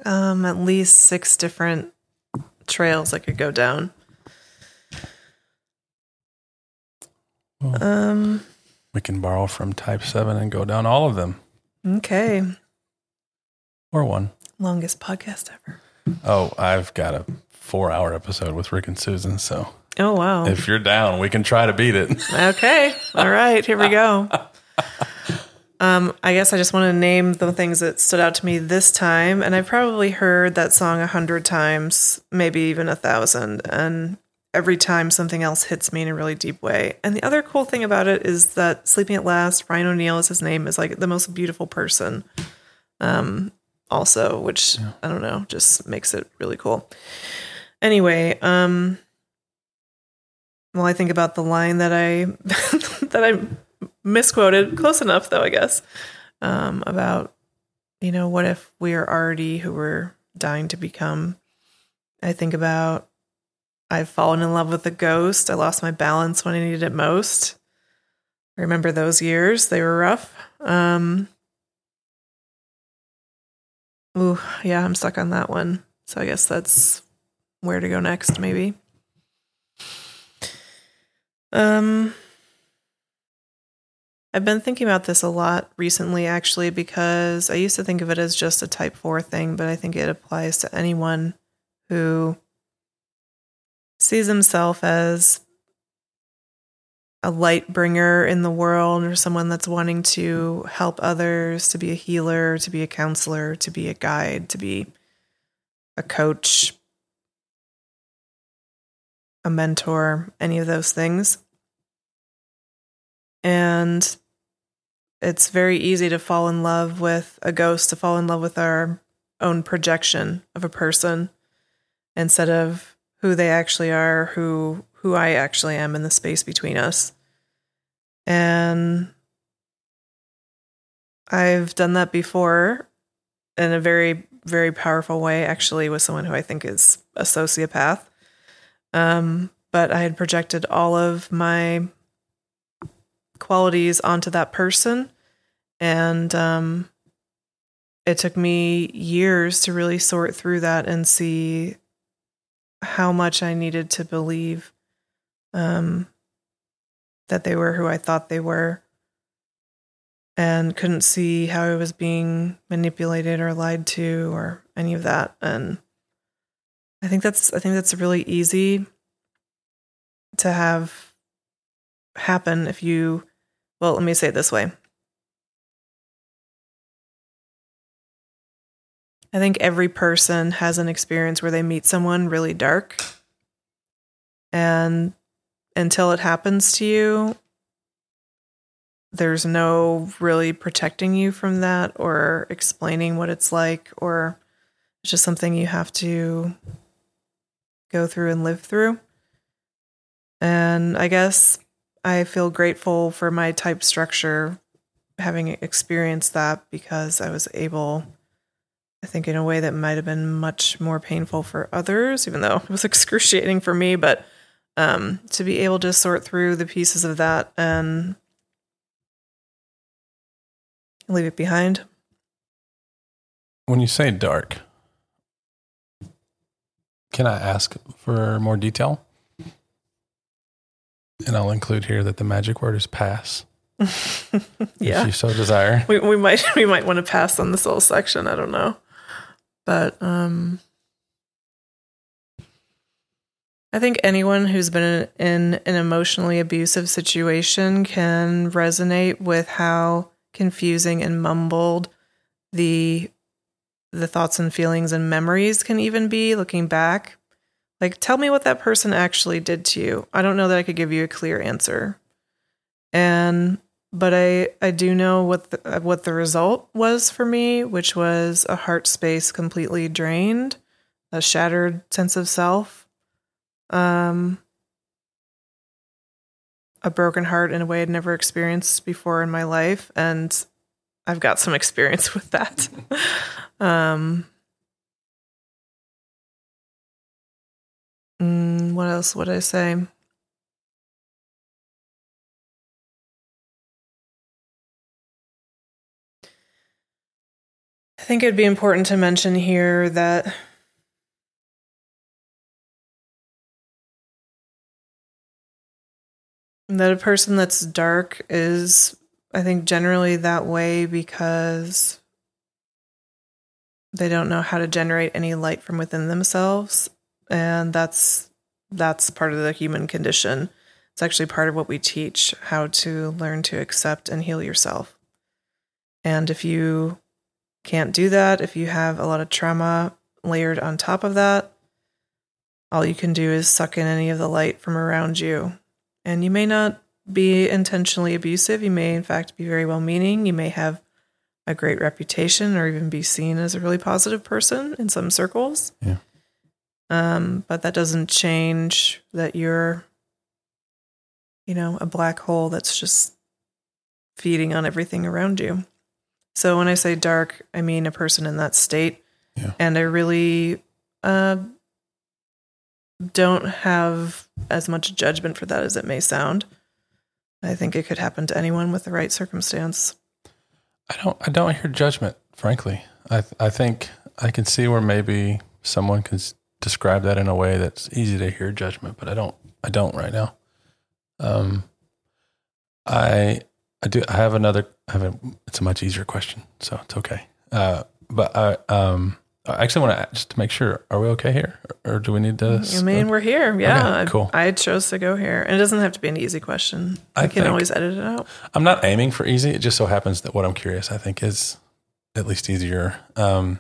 Um, at least six different trails I could go down. Well- Um, We can borrow from Type 7 and go down all of them okay. or one. Longest podcast ever. Oh, I've got a four hour episode with Rick and Susan. So Oh, wow. if you're down, we can try to beat it. Okay. All right. Here we go. Um, I guess I just want to name the things that stood out to me this time. And I've probably heard that song a hundred times, maybe even a thousand. And every time something else hits me in a really deep way. And the other cool thing about it is that Sleeping at Last, Ryan O'Neal is his name, is like the most beautiful person. Um, also, which I don't know, just makes it really cool. Anyway, um, well, I think about the line that I that I misquoted, close enough though, I guess, um, about you know what if we are already who we're dying to become. I think about I've fallen in love with a ghost. I lost my balance when I needed it most. I remember those years; they were rough. Um, ooh, yeah, I'm stuck on that one. So I guess that's where to go next, maybe. Um, I've been thinking about this a lot recently, actually, because I used to think of it as just a type 4 thing, but I think it applies to anyone who sees himself as a light bringer in the world or someone that's wanting to help others, to be a healer, to be a counselor, to be a guide, to be a coach, a mentor, any of those things. And it's very easy to fall in love with a ghost, to fall in love with our own projection of a person instead of who they actually are, who who I actually am in the space between us. And I've done that before in a very, very powerful way, actually, with someone who I think is a sociopath. Um, but I had projected all of my qualities onto that person. And um, it took me years to really sort through that and see how much I needed to believe um, that they were who I thought they were and couldn't see how I was being manipulated or lied to or any of that. And I think that's I think that's really easy to have happen if you well, let me say it this way. I think every person has an experience where they meet someone really dark. And until it happens to you, there's no really protecting you from that or explaining what it's like, or it's just something you have to go through and live through. And I guess I feel grateful for my type structure having experienced that because I was able, I think, in a way that might have been much more painful for others, even though it was excruciating for me. But um, to be able to sort through the pieces of that and leave it behind. When you say dark, can I ask for more detail? And I'll include here that the magic word is pass. yeah. If you so desire. We, we might we might want to pass on this whole section. I don't know, but um, I think anyone who's been in an emotionally abusive situation can resonate with how confusing and mumbled the the thoughts and feelings and memories can even be looking back. Like tell me what that person actually did to you. I don't know that I could give you a clear answer. And but I I do know what the, what the result was for me, which was a heart space completely drained, a shattered sense of self, um, a broken heart in a way I'd never experienced before in my life, and I've got some experience with that. um, mm, what else would I say? I think it'd be important to mention here that that a person that's dark is i think generally that way because they don't know how to generate any light from within themselves and that's that's part of the human condition. It's actually part of what we teach how to learn to accept and heal yourself. And if you can't do that if you have a lot of trauma layered on top of that all you can do is suck in any of the light from around you and you may not be intentionally abusive. You may, in fact, be very well meaning. You may have a great reputation or even be seen as a really positive person in some circles. Yeah. Um, but that doesn't change that you're, you know, a black hole that's just feeding on everything around you. So when I say dark, I mean a person in that state. Yeah. And I really uh, don't have as much judgment for that as it may sound. I think it could happen to anyone with the right circumstance. I don't. I don't hear judgment. Frankly, I. I think I can see where maybe someone can s- describe that in a way that's easy to hear judgment, but I don't. I don't right now. Um, I I do. I have another. I have a. It's a much easier question, so it's okay. Uh, but I um I actually want to just to make sure. Are we okay here, or, or do we need to? I mean, we're here. Yeah. Okay, cool. I, I chose to go here. And it doesn't have to be an easy question. I, I can always edit it out. I'm not aiming for easy. It just so happens that what I'm curious, I think, is at least easier. Um,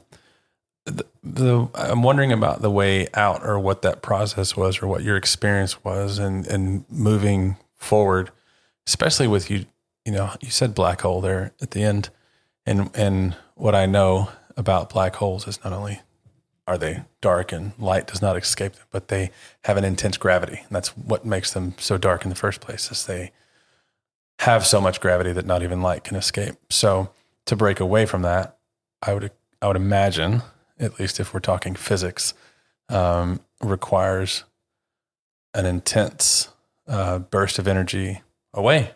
the, the I'm wondering about the way out, or what that process was, or what your experience was, and and moving forward, especially with you. You know, you said black hole there at the end, and and what I know about black holes is not only are they dark and light does not escape them, but they have an intense gravity, and that's what makes them so dark in the first place. Is they have so much gravity that not even light can escape. So to break away from that, I would I would imagine, at least if we're talking physics, um, requires an intense uh, burst of energy away,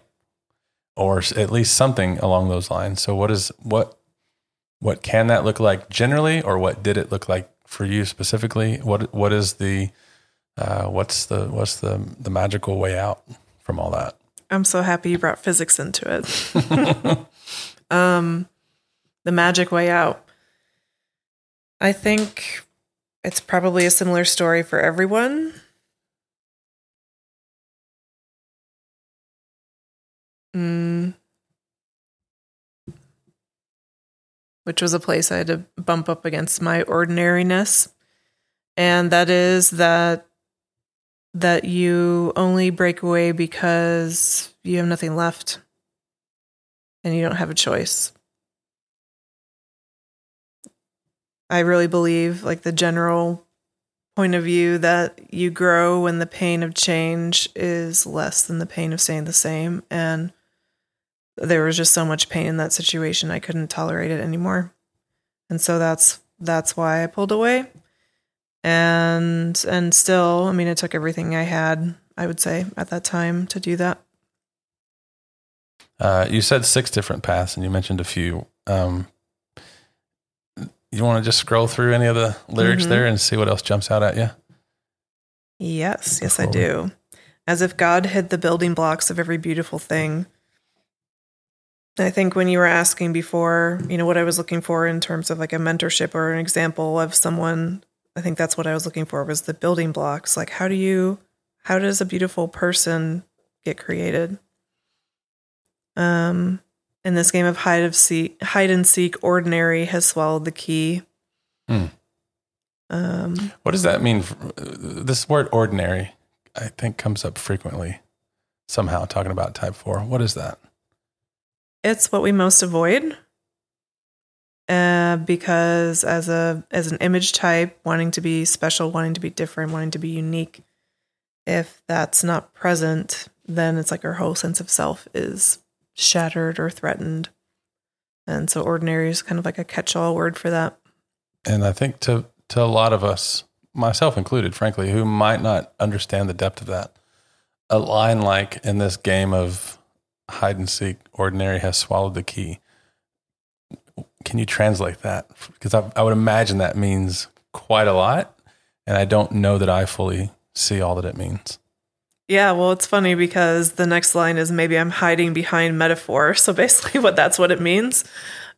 or at least something along those lines. So what is what what can that look like generally, or what did it look like for you specifically? What what is the uh, what's the what's the the magical way out from all that? I'm so happy you brought physics into it. um, the magic way out. I think it's probably a similar story for everyone. Mm. Which was a place I had to bump up against my ordinariness. And that is that that you only break away because you have nothing left and you don't have a choice. I really believe, like, the general point of view that you grow when the pain of change is less than the pain of staying the same. And there was just so much pain in that situation, I couldn't tolerate it anymore. And so that's that's why I pulled away and and still i mean it took everything i had i would say at that time to do that Uh, you said six different paths, and you mentioned a few. Um, you want to just scroll through any of the lyrics Mhm. there and see what else jumps out at you? yes yes i do as if god hid the building blocks of every beautiful thing i think when you were asking before you know what i was looking for in terms of like a mentorship or an example of someone i think that's what i was looking for was the building blocks like how do you how does a beautiful person get created um in this game of hide of seek hide and seek ordinary has swallowed the key Hmm. um What does that mean? This word "ordinary," I think, comes up frequently. Somehow, talking about type four. What is that? It's what we most avoid uh, because as a as an image type wanting to be special wanting to be different wanting to be unique if that's not present then it's like our whole sense of self is shattered or threatened. And so ordinary is kind of like a catch-all word for that. And I think to to a lot of us, myself included, frankly, who might not understand the depth of that, a line like in this game of hide and seek, ordinary has swallowed the key. Can you translate that? Because I, I would imagine that means quite a lot, and I don't know that I fully see all that it means. Yeah, well, it's funny because the next line is maybe I'm hiding behind metaphor. So basically, what that's what it means.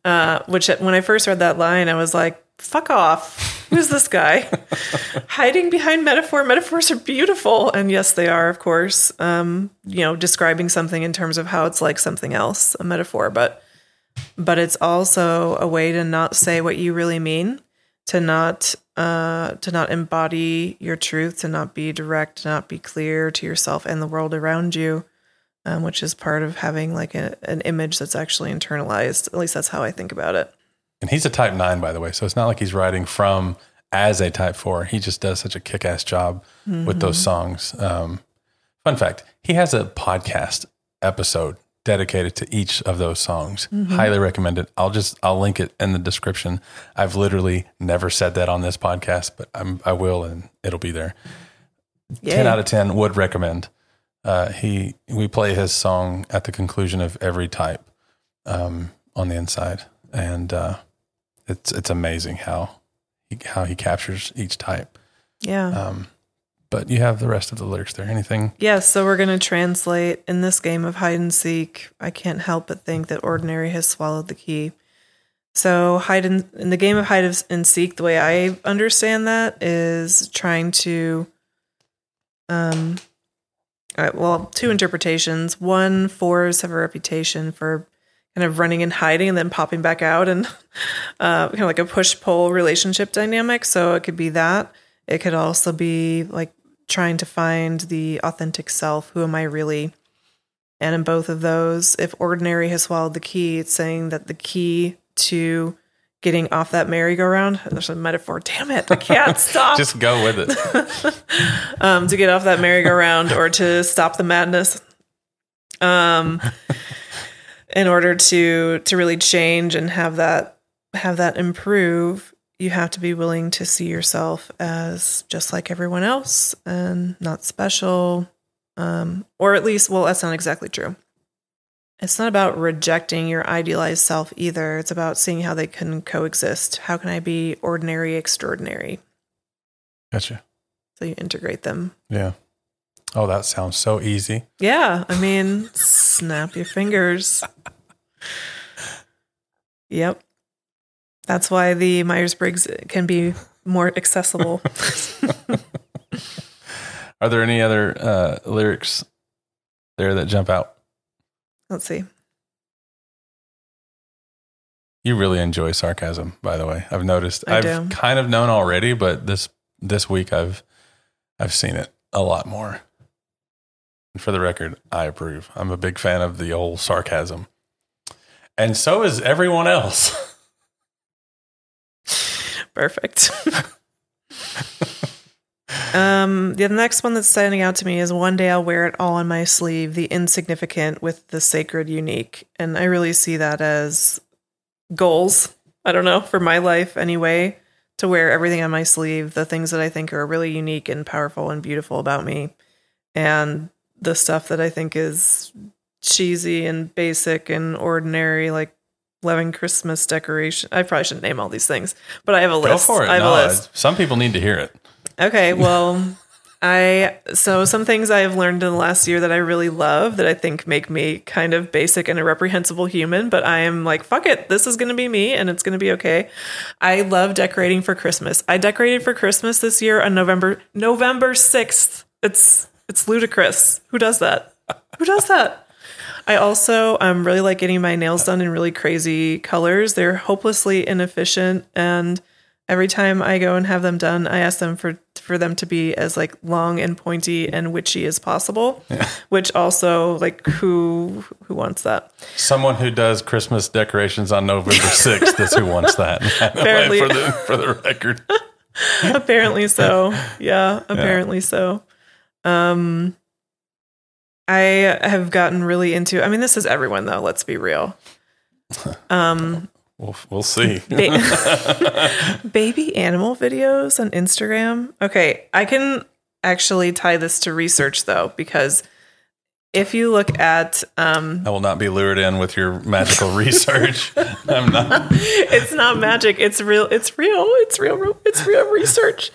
Uh, which when I first read that line, I was like, "Fuck off! Who's this guy hiding behind metaphor? Metaphors are beautiful, and yes, they are, of course. Um, you know, describing something in terms of how it's like something else, a metaphor, but but it's also a way to not say what you really mean, to not uh, to not embody your truth, to not be direct, to not be clear to yourself and the world around you, um, which is part of having like a, an image that's actually internalized. At least that's how I think about it. And he's a type nine, by the way. So it's not like he's writing from as a type four. He just does such a kick ass job with those songs. Um, fun fact he has a podcast episode dedicated to each of those songs. Highly recommend it. I'll just, I'll link it in the description. I've literally never said that on this podcast, but I'm, I will, and it'll be there. 10 out of 10 would recommend. Uh, he, we play his song at the conclusion of every type um, on the inside. And, uh, it's it's amazing how he how he captures each type. Yeah. Um, but you have the rest of the lyrics there. Anything? Yes, so we're going to translate in this game of hide and seek. I can't help but think that ordinary has swallowed the key. So hide and in the game of hide and seek, the way I understand that is trying to, um, all right, well, two interpretations. One, fours have a reputation for kind of running and hiding and then popping back out, and uh, kind of like a push pull relationship dynamic. So it could be that. It could also be like trying to find the authentic self. Who am I really? And in both of those, if ordinary has swallowed the key, it's saying that the key to getting off that merry-go-round, there's a metaphor. Damn it, I can't stop. Just go with it. um, to get off that merry-go-round or to stop the madness. Um, in order to to really change and have that have that improve, you have to be willing to see yourself as just like everyone else and not special. Um, or at least, well, that's not exactly true. It's not about rejecting your idealized self either. It's about seeing how they can coexist. How can I be ordinary, extraordinary? Gotcha. So you integrate them. Yeah. Oh, that sounds so easy. Yeah. I mean, snap your fingers. Yep. That's why the Myers Briggs can be more accessible. Are there any other uh, lyrics there that jump out? Let's see. You really enjoy sarcasm, by the way. I've noticed. I have do. kind of known already, but this this week I've I've seen it a lot more. For the record, I approve. I'm a big fan of the old sarcasm. And so is everyone else. Perfect. um, the next one that's standing out to me is one day I'll wear it all on my sleeve, the insignificant with the sacred unique. And I really see that as goals. I don't know, for my life anyway, to wear everything on my sleeve, the things that I think are really unique and powerful and beautiful about me. And the stuff that I think is cheesy and basic and ordinary, like loving Christmas decoration. I probably shouldn't name all these things, but I have a Go list. for it. I have No, a list. Some people need to hear it. Okay, well, I so some things I have learned in the last year that I really love that I think make me kind of basic and a reprehensible human, but I am like, fuck it, this is going to be me and it's going to be okay. I love decorating for Christmas. I decorated for Christmas this year on November November 6th. It's it's ludicrous. Who does that? Who does that? I also um, really like getting my nails done in really crazy colors. They're hopelessly inefficient, and every time I go and have them done, I ask them for for them to be as like long and pointy and witchy as possible. Which also like who who wants that? Someone who does Christmas decorations on November 6th is who wants that. Apparently. for the for the record. apparently so. Yeah, apparently so. Um I have gotten really into I mean this is everyone though, let's be real. Um We'll, we'll see. ba- baby animal videos on Instagram. Okay, I can actually tie this to research though because if you look at um I will not be lured in with your magical research. I'm not. it's not magic it's real it's real it's real it's real research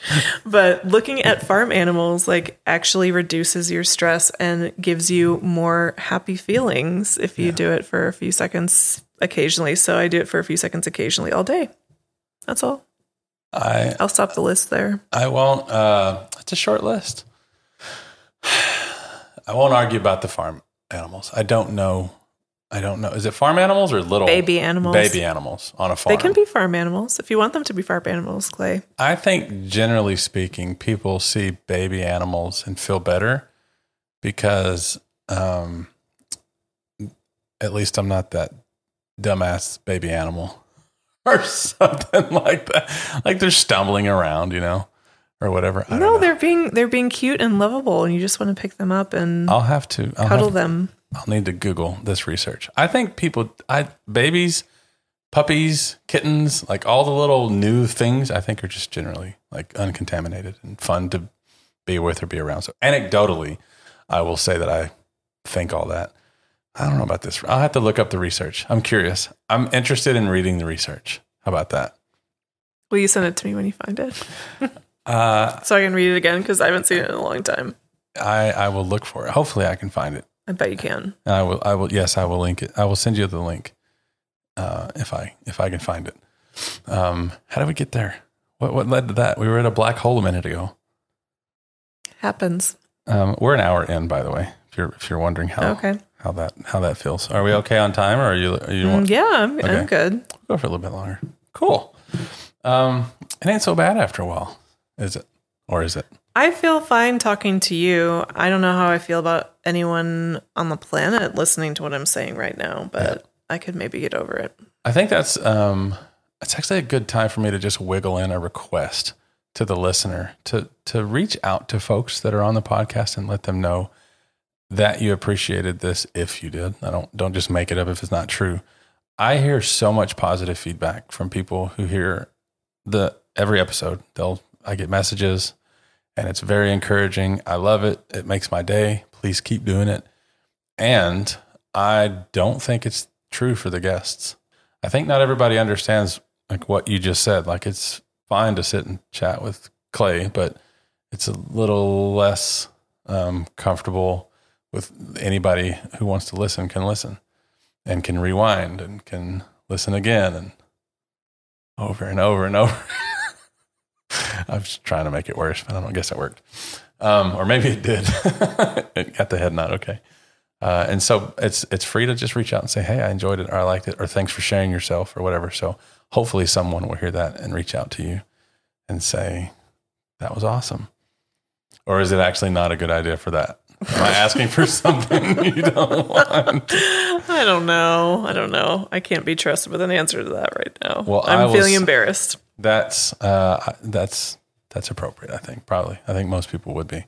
but looking at farm animals like actually reduces your stress and gives you more happy feelings if you do it for a few seconds occasionally so i do it for a few seconds occasionally all day that's all I i'll stop the list there I won't. Uh, it's a short list. I won't argue about the farm animals. I don't know. I don't know. Is it farm animals or little baby animals baby animals on a farm? they can be farm animals if you want them to be farm animals clay I think generally speaking, people see baby animals and feel better because, um, at least I'm not that dumbass baby animal or something like that. Like they're stumbling around, you know, or whatever. I no they're being they're being cute and lovable and you just want to pick them up and I'll have to I'll, cuddle have, them I'll need to Google this research. I think people, I babies, puppies, kittens, like all the little new things, I think are just generally like uncontaminated and fun to be with or be around. So anecdotally, I will say that I think all that. I don't know about this. I'll have to look up the research. I'm curious. I'm interested in reading the research. How about that? will you send it to me when you find it Uh, so I can read it again because I haven't seen it in a long time. I I will look for it. Hopefully, I can find it. I bet you can. And I will. I will. Yes, I will link it. I will send you the link uh, if I if I can find it. Um, how did we get there? What what led to that? We were at a black hole a minute ago. Happens. Um, we're an hour in, by the way. If you're if you're wondering how Okay. how that how that feels. Are we okay on time, or are you are you Mm, want yeah, I'm, Okay. I'm good. go for a little bit longer? Cool. Um, it ain't so bad after a while, is it? Or is it? I feel fine talking to you. I don't know how I feel about anyone on the planet listening to what I'm saying right now, but I could maybe get over it. I think that's um, it's actually a good time for me to just wiggle in a request to the listener to to reach out to folks that are on the podcast and let them know that you appreciated this if you did. I don't don't just make it up if it's not true. I hear so much positive feedback from people who hear the every episode. They'll I get messages and it's very encouraging. I love it. It makes my day. Please keep doing it. And I don't think it's true for the guests. I think not everybody understands like what you just said. Like it's fine to sit and chat with Clay, but it's a little less um, comfortable with anybody who wants to listen can listen and can rewind and can listen again and over and over and over. I was trying to make it worse, but I don't guess it worked. Um, or maybe it did. it got the head nod. Okay. Uh, and so it's it's free to just reach out and say, "Hey, I enjoyed it, or I liked it, or thanks for sharing yourself, or whatever." So hopefully, someone will hear that and reach out to you and say, "That was awesome." Or is it actually not a good idea for that? Am I asking for something you don't want? I don't know. I don't know. I can't be trusted with an answer to that right now. Well, I'm feeling s- embarrassed. That's uh, that's that's appropriate. I think probably. I think most people would be.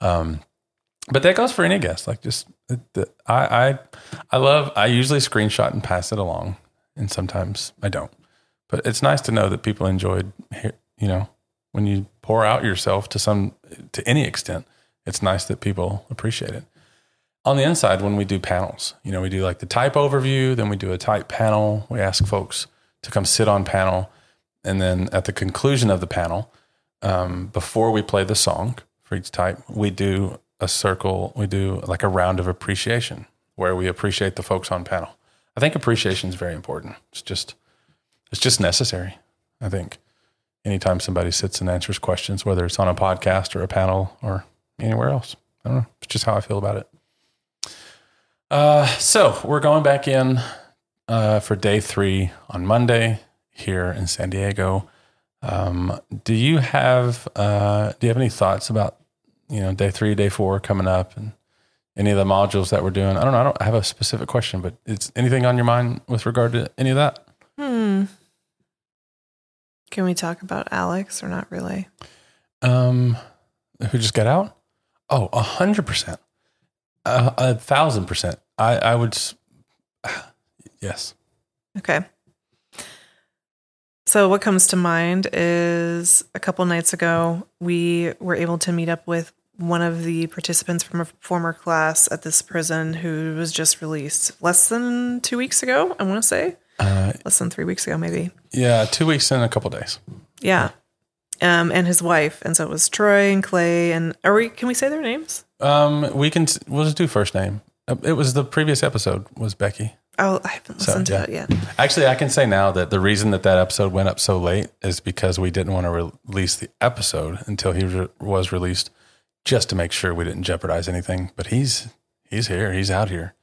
Um, but that goes for any guest. Like just the, I I I love. I usually screenshot and pass it along, and sometimes I don't. But it's nice to know that people enjoyed. You know, when you pour out yourself to some to any extent, it's nice that people appreciate it. On the inside, when we do panels, you know, we do like the type overview, then we do a type panel. We ask folks to come sit on panel. And then at the conclusion of the panel, um, before we play the song for each type, we do a circle, we do like a round of appreciation where we appreciate the folks on panel. I think appreciation is very important. It's just, it's just necessary. I think anytime somebody sits and answers questions, whether it's on a podcast or a panel or anywhere else, I don't know. It's just how I feel about it. Uh, so we're going back in uh, for day three on Monday here in San Diego. Um, do you have uh, do you have any thoughts about you know day three, day four coming up, and any of the modules that we're doing? I don't know. I don't have a specific question, but is anything on your mind with regard to any of that? Hmm. Can we talk about Alex or not really? Um, who just got out? Oh, a hundred percent, a a thousand percent. I I would. Yes. Okay. So, what comes to mind is a couple nights ago, we were able to meet up with one of the participants from a former class at this prison who was just released less than two weeks ago, I want to say. Uh, Less than three weeks ago, maybe. yeah, two weeks and a couple days. Yeah. Um, and his wife. And so it was Troy and Clay. And are we, can we say their names? Um, we can. We'll just do first name. Uh, It was the previous episode was Becky. Oh, I haven't So, listened yeah. to it yet. Actually, I can say now that the reason that that episode went up so late is because we didn't want to re- release the episode until he re- was released, just to make sure we didn't jeopardize anything. But he's he's here. He's out here.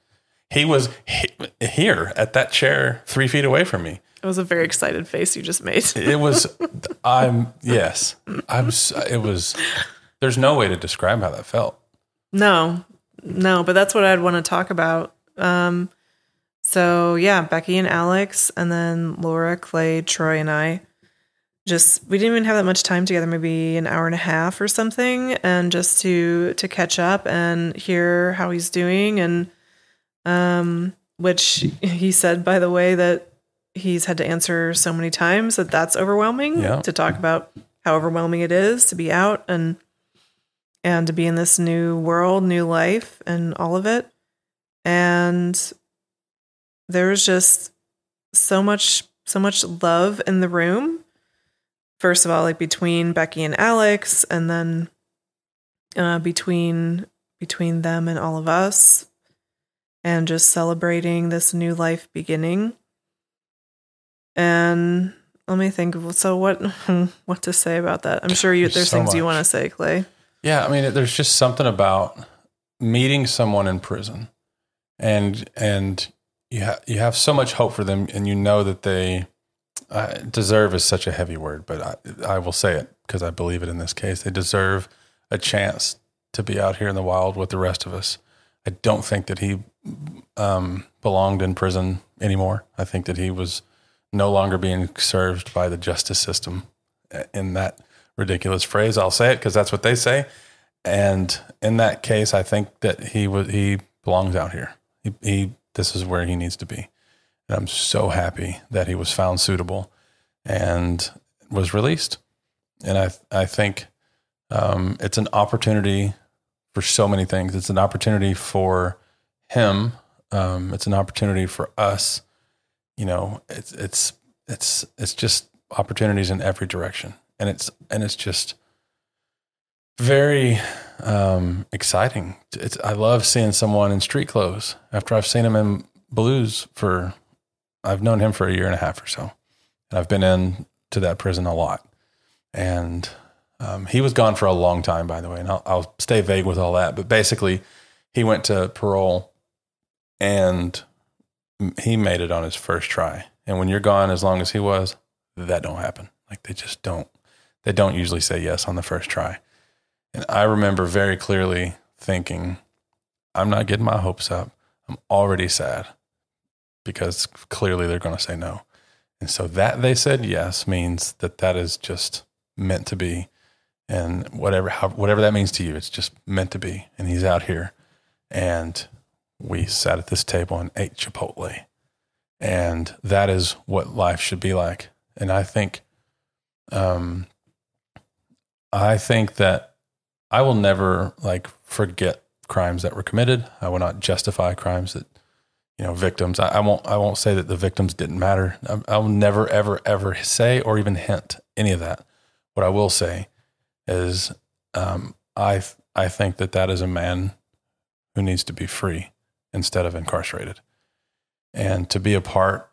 He was he- here at that chair, three feet away from me. It was a very excited face you just made. It was. I'm yes. I'm. It was. There's no way to describe how that felt. No, no, but that's what I'd want to talk about. Um, so yeah, Becky and Alex, and then Laura, Clay, Troy, and I. Just we didn't even have that much time together, maybe an hour and a half or something, and just to to catch up and hear how he's doing, and um, which he said by the way that he's had to answer so many times that that's overwhelming Yeah. to talk about how overwhelming it is to be out and and to be in this new world, new life, and all of it. And there was just so much, so much love in the room first of all, like between Becky and Alex, and then uh, between between them and all of us, and just celebrating this new life beginning. And let me think. So what what to say about that? I'm sure you There's there's so things you want to say, Clay. Yeah, I mean, there's just something about meeting someone in prison, and and you you have so much hope for them, and you know that they uh, deserve is such a heavy word, but I, I will say it because I believe it in this case. They deserve a chance to be out here in the wild with the rest of us. I don't think that he um, belonged in prison anymore. I think that he was no longer being served by the justice system in that ridiculous phrase. I'll say it because that's what they say. And in that case, I think that he was he belongs out here. He, he this is where he needs to be. And I'm so happy that he was found suitable and was released. And I I think um, it's an opportunity for so many things. It's an opportunity for him. Um, it's an opportunity for us. You know, it's it's it's it's just opportunities in every direction, and it's and it's just very um, exciting. It's I love seeing someone in street clothes after I've seen him in blues for. I've known him for a year and a half or so, and I've been in to that prison a lot, and um, he was gone for a long time, by the way, and I'll, I'll stay vague with all that. But basically, he went to parole, and he made it on his first try. And when you're gone as long as he was, that don't happen. Like they just don't. They don't usually say yes on the first try. And I remember very clearly thinking, I'm not getting my hopes up. I'm already sad because clearly they're going to say no. And so that they said yes means that that is just meant to be. And whatever, how, whatever that means to you, it's just meant to be. And he's out here. And we sat at this table and ate Chipotle. And that is what life should be like. And I think, um, I think that I will never like forget crimes that were committed. I will not justify crimes that, you know, victims. I, I won't. I won't say that the victims didn't matter. I, I will never, ever, ever say or even hint any of that. What I will say is, um, I I think that that is a man who needs to be free instead of incarcerated, and to be a part,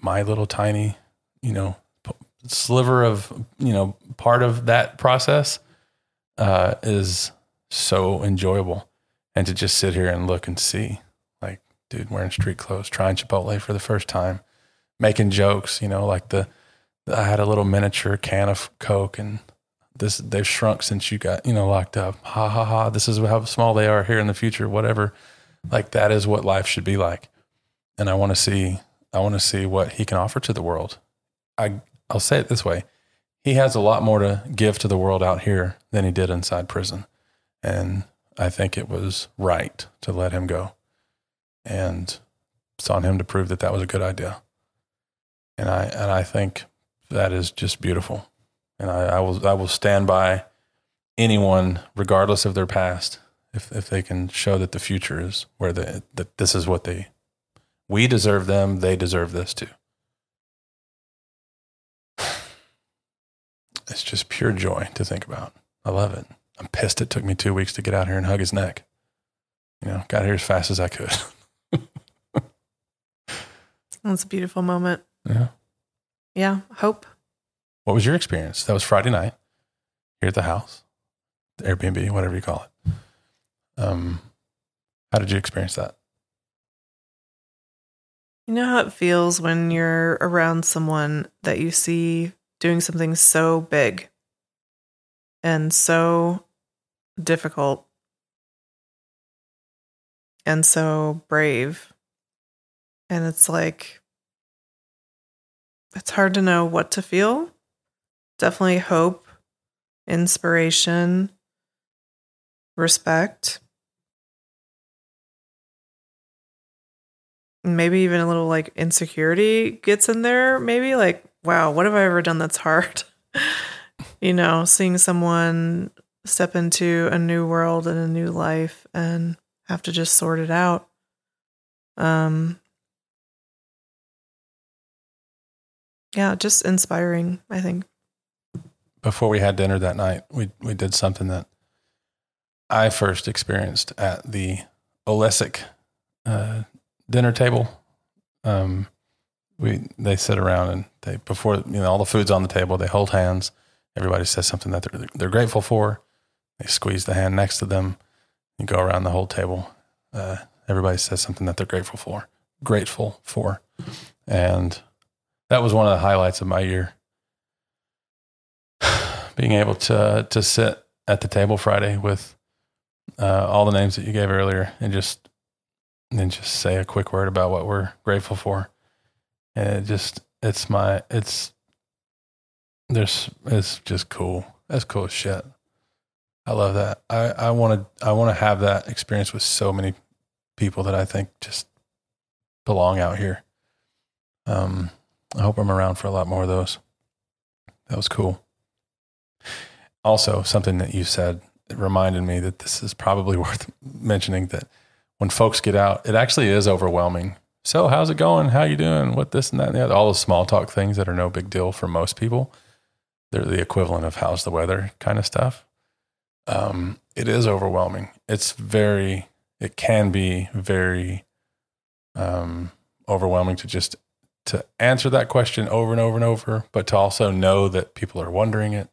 my little tiny, you know, sliver of you know part of that process uh, is so enjoyable. And to just sit here and look and see, like, dude, wearing street clothes, trying Chipotle for the first time, making jokes, you know, like the, I had a little miniature can of Coke and this, they've shrunk since you got, you know, locked up. Ha ha ha. This is how small they are here in the future, whatever. Like, that is what life should be like. And I want to see, I want to see what he can offer to the world. I, I'll say it this way he has a lot more to give to the world out here than he did inside prison. And I think it was right to let him go. And it's on him to prove that that was a good idea. And I, and I think that is just beautiful. And I, I will, I will stand by anyone, regardless of their past, if, if they can show that the future is where they, that this is what they, we deserve them, they deserve this too. It's just pure joy to think about. I love it. I'm pissed it took me two weeks to get out here and hug his neck. You know, got here as fast as I could. That's a beautiful moment. yeah. Yeah, hope. What was your experience? That was Friday night here at the house, the Airbnb, whatever you call it. Um, how did you experience that? You know how it feels when you're around someone that you see doing something so big and so difficult and so brave. And it's like, it's hard to know what to feel. Definitely hope, inspiration, respect. maybe even a little like insecurity gets in there maybe like wow what have i ever done that's hard? You know seeing someone step into a new world and a new life and have to just sort it out. Um yeah just inspiring i think. Before we had dinner that night, we we did something that I first experienced at the Olesic uh, dinner table. Um, we they sit around and they before you know all the food's on the table. They hold hands. Everybody says something that they're they're grateful for. They squeeze the hand next to them. You go around the whole table. Uh, everybody says something that they're grateful for. Grateful for, and that was one of the highlights of my year. Being able to to sit at the table Friday with uh, all the names that you gave earlier, and just and just say a quick word about what we're grateful for. And it just it's my it's there's it's just cool. That's cool as shit. I love that. I I want to I want to have that experience with so many people that I think just belong out here. Um, I hope I'm around for a lot more of those. That was cool. Also, something that you said it reminded me that this is probably worth mentioning that when folks get out, it actually is overwhelming. So, how's it going? How you doing? What this and that and the other? All the small talk things that are no big deal for most people. They're the equivalent of how's the weather kind of stuff. Um, it is overwhelming. It's very, it can be very um, overwhelming to just to answer that question over and over and over, but to also know that people are wondering it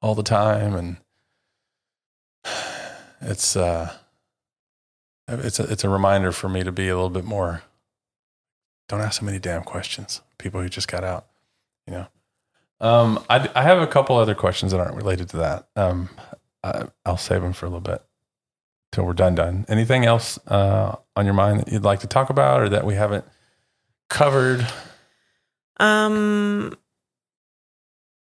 all the time, and it's uh, it's a it's a reminder for me to be a little bit more. Don't ask so many damn questions. People who just got out, you know. Um, I I have a couple other questions that aren't related to that. Um, I, I'll save them for a little bit till we're done. Done. Anything else uh, on your mind that you'd like to talk about, or that we haven't covered? Um,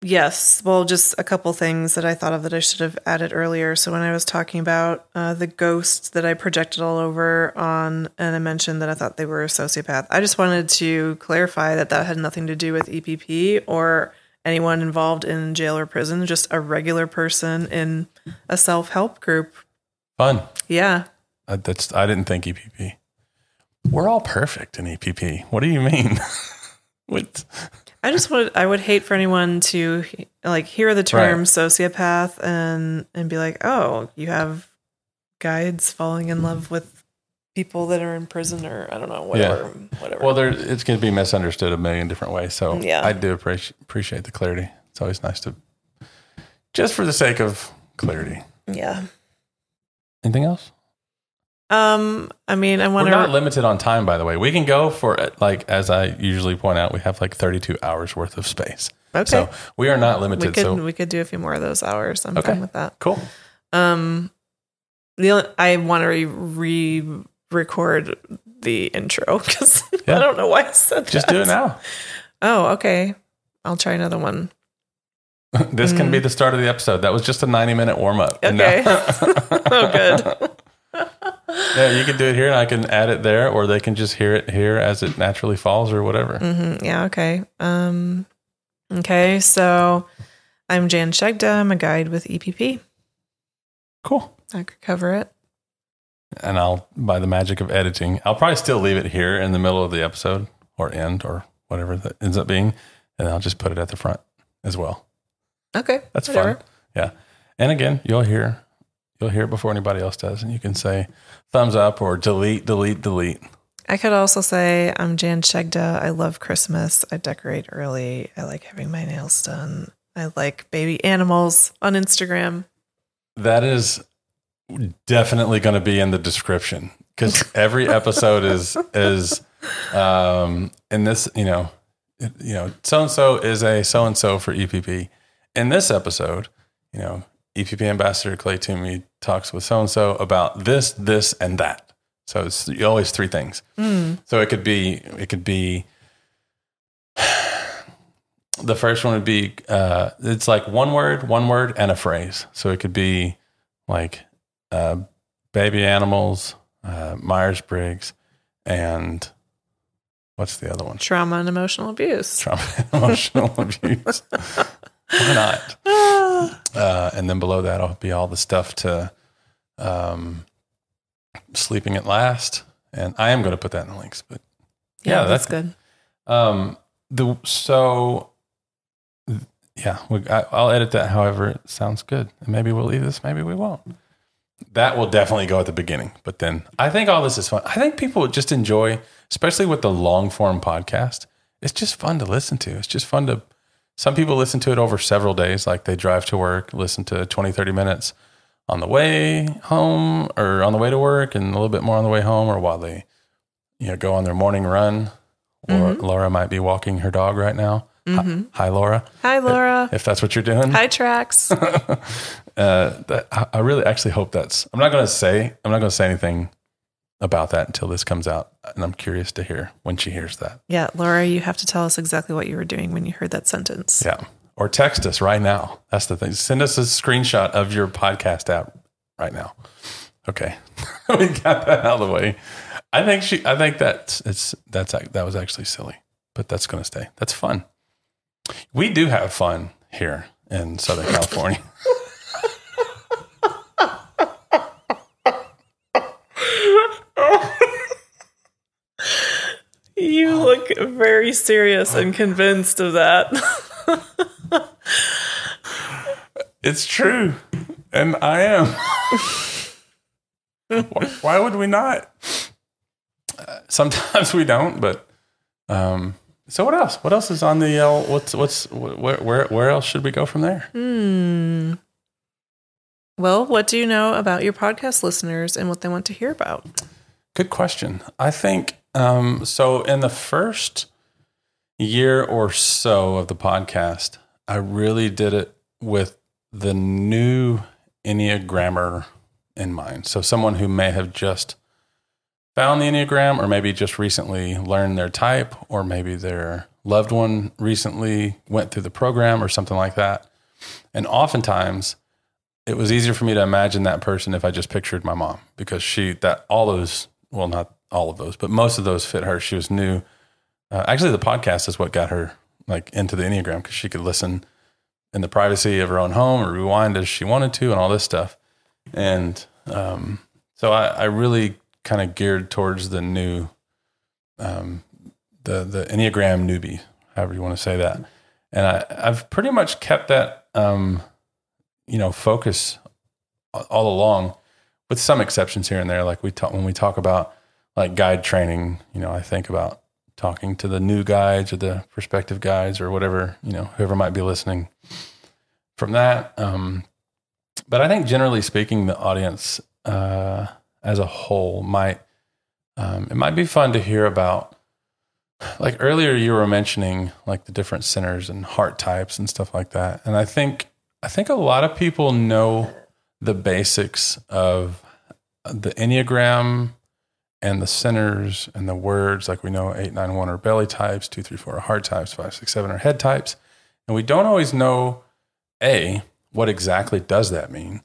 yes. Well, just a couple things that I thought of that I should have added earlier. So when I was talking about uh, the ghosts that I projected all over on, and I mentioned that I thought they were a sociopath, I just wanted to clarify that that had nothing to do with EPP or anyone involved in jail or prison, just a regular person in a self help group. Fun. Yeah. I, that's I didn't think EPP. We're all perfect in EPP. What do you mean? what? I just would I would hate for anyone to like hear the term Right. sociopath and and be like, "Oh, you have guides falling in love with people that are in prison or I don't know, whatever, yeah. whatever." Well, there it's going to be misunderstood a million different ways. So Yeah. I do appreciate appreciate the clarity. It's always nice to just for the sake of clarity. yeah. Anything else? Um, I mean, I We're not to limited on time, by the way. We can go for like as I usually point out, we have like 32 hours worth of space. Okay. So we are not we limited. could so we could do a few more of those hours. I'm Okay. fine with that. cool. Um, the only, I want to re- re-record the intro because Yeah. I don't know why I said Just that. Just do it now. Oh, okay. I'll try another one. this can be the start of the episode. That was just a 90 minute warm up. Mm. Okay. oh, good. Yeah, you can do it here and I can add it there, or they can just hear it here as it naturally falls or whatever. Mm-hmm. Yeah. Okay. Um. Okay. So, I'm Jan Shegda. I'm a guide with EPP. Cool. I could cover it. And I'll, by the magic of editing, I'll probably still leave it here in the middle of the episode or end or whatever that ends up being. And I'll just put it at the front as well. Okay. That's whatever. fun. Yeah. And again, you'll hear you'll hear it before anybody else does. And you can say thumbs up or delete, delete, delete. I could also say I'm Jan Shegda. I love Christmas. I decorate early. I like having my nails done. I like baby animals on Instagram. That is definitely going to be in the description because every episode is is um in this you know you know so and so is a so and so for EPP. In this episode, you know EPP ambassador Clay Tumey talks with so and so about this, this, and that. So it's always three things. So it could be it could be the first one would be uh, it's like one word, one word, and a phrase. So it could be like uh, baby animals, uh, Myers Briggs, and what's the other one? Trauma and emotional abuse. Trauma and emotional abuse. Why not? Uh, and then below that I'll be all the stuff to um, sleeping at last. And I am going to put that in the links, but Yeah, Yeah, that's, that's- good. um, the so yeah, we, I, I'll edit that however it sounds good. And maybe we'll leave this, maybe we won't. That will definitely go at the beginning. But then I think all this is fun. I think people would just enjoy, especially with the long form podcast. It's just fun to listen to. It's just fun to, some people listen to it over several days, like they drive to work, listen to 20, 30 minutes on the way home or on the way to work and a little bit more on the way home or while they, you know, go on their morning run. Or Laura might be walking her dog right now. Hi, hi, Laura. Hi, Laura. If that's what you're doing, Hi, Trax. uh, that, I, I really actually hope that's. I'm not going to say. I'm not going to say anything about that until this comes out, and I'm curious to hear when she hears that. yeah, Laura, you have to tell us exactly what you were doing when you heard that sentence. Yeah, or text us right now. That's the thing. Send us a screenshot of your podcast app right now. Okay, we got that out of the way. I think she. I think that's it's that's that was actually silly, but that's going to stay. That's fun. We do have fun here in Southern California. You look very serious and convinced of that. It's true, and I am. why, why would we not? Uh, sometimes we don't, but um, so what else? What else is on the? Uh, what's what's where where where else should we go from there? hmm. Well, what do you know about your podcast listeners and what they want to hear about? Good question. I think um, so. In the first year or so of the podcast, I really did it with the new Enneagrammer in mind. So, someone who may have just found the Enneagram, or maybe just recently learned their type, or maybe their loved one recently went through the program or something like that. And oftentimes, it was easier for me to imagine that person if I just pictured my mom because she that all those well not all of those but most of those fit her. She was new. Uh, actually, the podcast is what got her like into the enneagram because she could listen in the privacy of her own home or rewind as she wanted to and all this stuff. And um, so I, I really kind of geared towards the new um, the the enneagram newbie, however you want to say that. And I, I've pretty much kept that um, you know focus all along with some exceptions here and there like we talk when we talk about like guide training you know i think about talking to the new guides or the prospective guides or whatever you know whoever might be listening from that. Um, but i think generally speaking the audience uh, as a whole might um, it might be fun to hear about like earlier you were mentioning like the different centers and heart types and stuff like that. And i think I think a lot of people know the basics of the Enneagram and the centers and the words. Like we know 891 are belly types, 234 are heart types, 567 are head types. And we don't always know A, what exactly does that mean?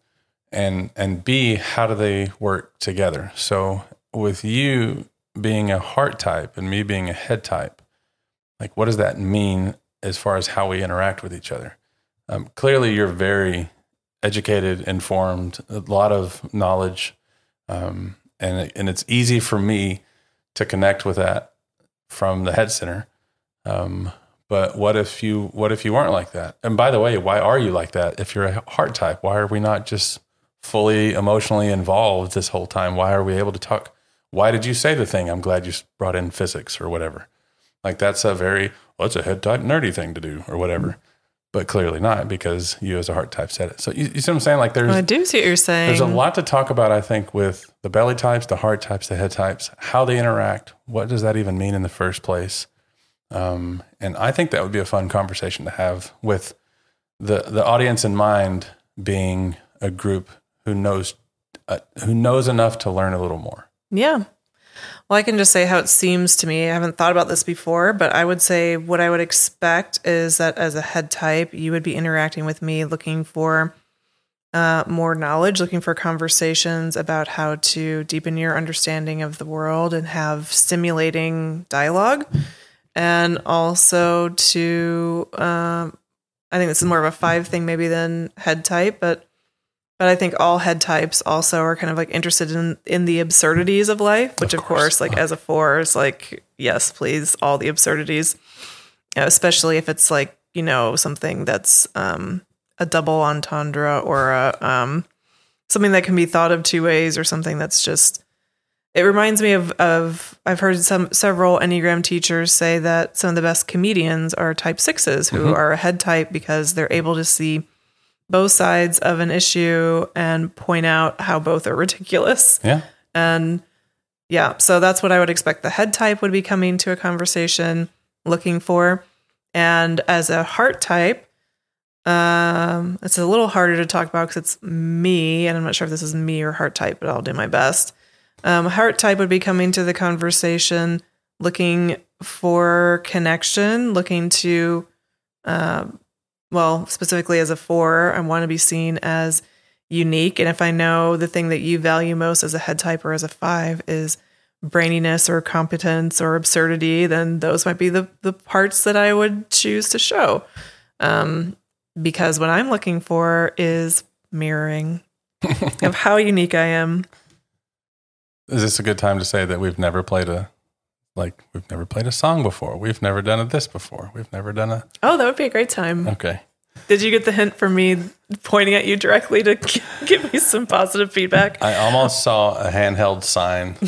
And, and B, how do they work together? So with you being a heart type and me being a head type, like what does that mean as far as how we interact with each other? Um, clearly, you're very educated, informed, a lot of knowledge, um, and and it's easy for me to connect with that from the head center. Um, but what if you what if you weren't like that? And by the way, why are you like that? If you're a heart type, why are we not just fully emotionally involved this whole time? Why are we able to talk? Why did you say the thing? I'm glad you brought in physics or whatever. Like that's a very well, it's a head type nerdy thing to do or whatever but clearly not because you as a heart type said it. So you, you see what I'm saying? Like there's I do see what you're saying. there's a lot to talk about. I think with the belly types, the heart types, the head types, how they interact. What does that even mean in the first place? Um, and I think that would be a fun conversation to have with the the audience in mind, being a group who knows uh, who knows enough to learn a little more. Yeah. Well, I can just say how it seems to me. I haven't thought about this before, but I would say what I would expect is that as a head type, you would be interacting with me looking for uh, more knowledge, looking for conversations about how to deepen your understanding of the world and have stimulating dialogue. And also to, um, I think this is more of a five thing maybe than head type, but but I think all head types also are kind of like interested in in the absurdities of life, which of, course. like as a four is like, yes, please, all the absurdities. You know, especially if it's like, you know, something that's um, a double entendre or a um, something that can be thought of two ways or something that's just it reminds me of, of I've heard some several Enneagram teachers say that some of the best comedians are type sixes who are a head type because they're able to see both sides of an issue and point out how both are ridiculous. Yeah. And yeah, so that's what I would expect the head type would be coming to a conversation looking for. And as a heart type, um, it's a little harder to talk about because it's me, and I'm not sure if this is me or heart type, but I'll do my best. Um, heart type would be coming to the conversation looking for connection, looking to, um, well, specifically as a four, I want to be seen as unique. And if I know the thing that you value most as a head type or as a five is braininess or competence or absurdity, then those might be the, the parts that I would choose to show. Um, because what I'm looking for is mirroring of how unique I am. Is this a good time to say that we've never played a like we've never played a song before? We've never done a this before. We've never done a Oh, that would be a great time. okay. Did you get the hint from me pointing at you directly to g- give me some positive feedback? I almost saw a handheld sign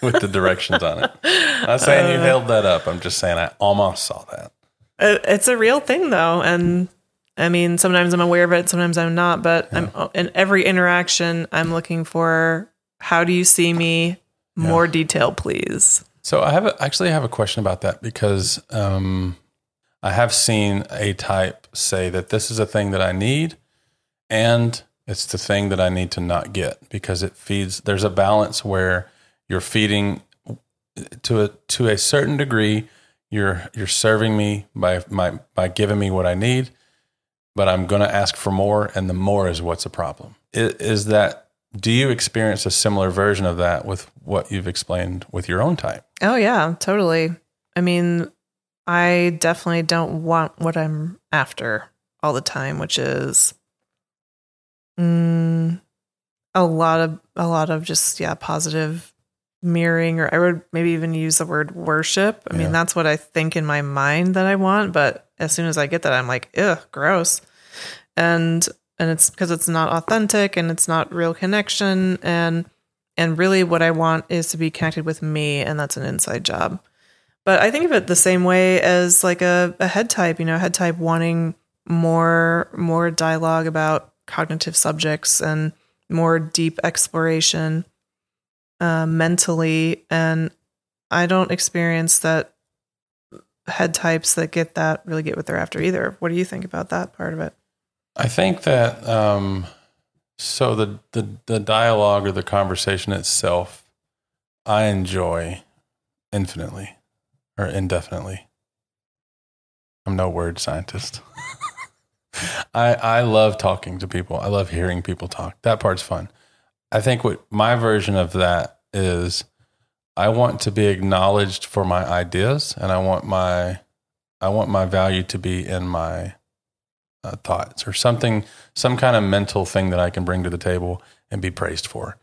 with the directions on it. I'm not saying you uh. held that up. I'm just saying I almost saw that. It's a real thing, though, and I mean, sometimes I'm aware of it, sometimes I'm not. But I'm in every interaction, I'm looking for how do you see me? More detail, please. So I have a, actually have a question about that because um, I have seen a type say that this is a thing that I need, and it's the thing that I need to not get because it feeds. There's a balance where you're feeding to a to a certain degree. You're you're serving me by my by giving me what I need, but I'm going to ask for more, and the more is what's a problem. Is, is that do you experience a similar version of that with what you've explained with your own type? Oh yeah, totally. I mean, I definitely don't want what I'm after all the time, which is mm, a lot of a lot of just yeah, positive mirroring or I would maybe even use the word worship. I Yeah. mean, that's what I think in my mind that I want, but as soon as I get that I'm like, "Ugh, gross." And and it's because it's not authentic and it's not real connection and and really what I want is to be connected with me and that's an inside job. But I think of it the same way as like a, a head type, you know, head type wanting more more dialogue about cognitive subjects and more deep exploration uh, mentally. And I don't experience that head types that get that really get what they're after either. What do you think about that part of it? I think that um, so the, the the dialogue or the conversation itself, I enjoy infinitely or indefinitely. I'm no word scientist. I I love talking to people. I love hearing people talk. That part's fun. I think what my version of that is I want to be acknowledged for my ideas and I want my I want my value to be in my uh, thoughts or something, some kind of mental thing that I can bring to the table and be praised for.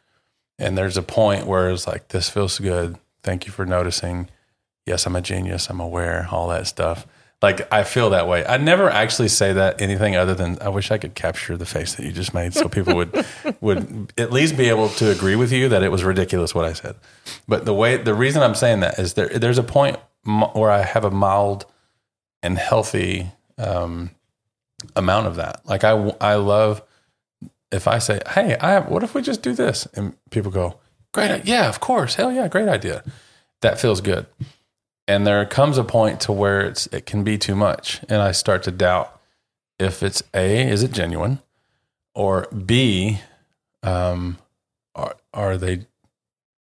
And there's a point where it's like, this feels good. Thank you for noticing. Yes, I'm a genius. I'm aware, all that stuff. Like, I feel that way. I never actually say that anything other than I wish I could capture the face that you just made so people would, would at least be able to agree with you that it was ridiculous what I said. But the way, the reason I'm saying that is there, there's a point where I have a mild and healthy, um, amount of that. Like I, I love if I say, "Hey, I have, what if we just do this?" and people go, "Great, yeah, of course, hell yeah, great idea." That feels good. And there comes a point to where it's it can be too much, and I start to doubt if it's a is it genuine, or b, um, are are they?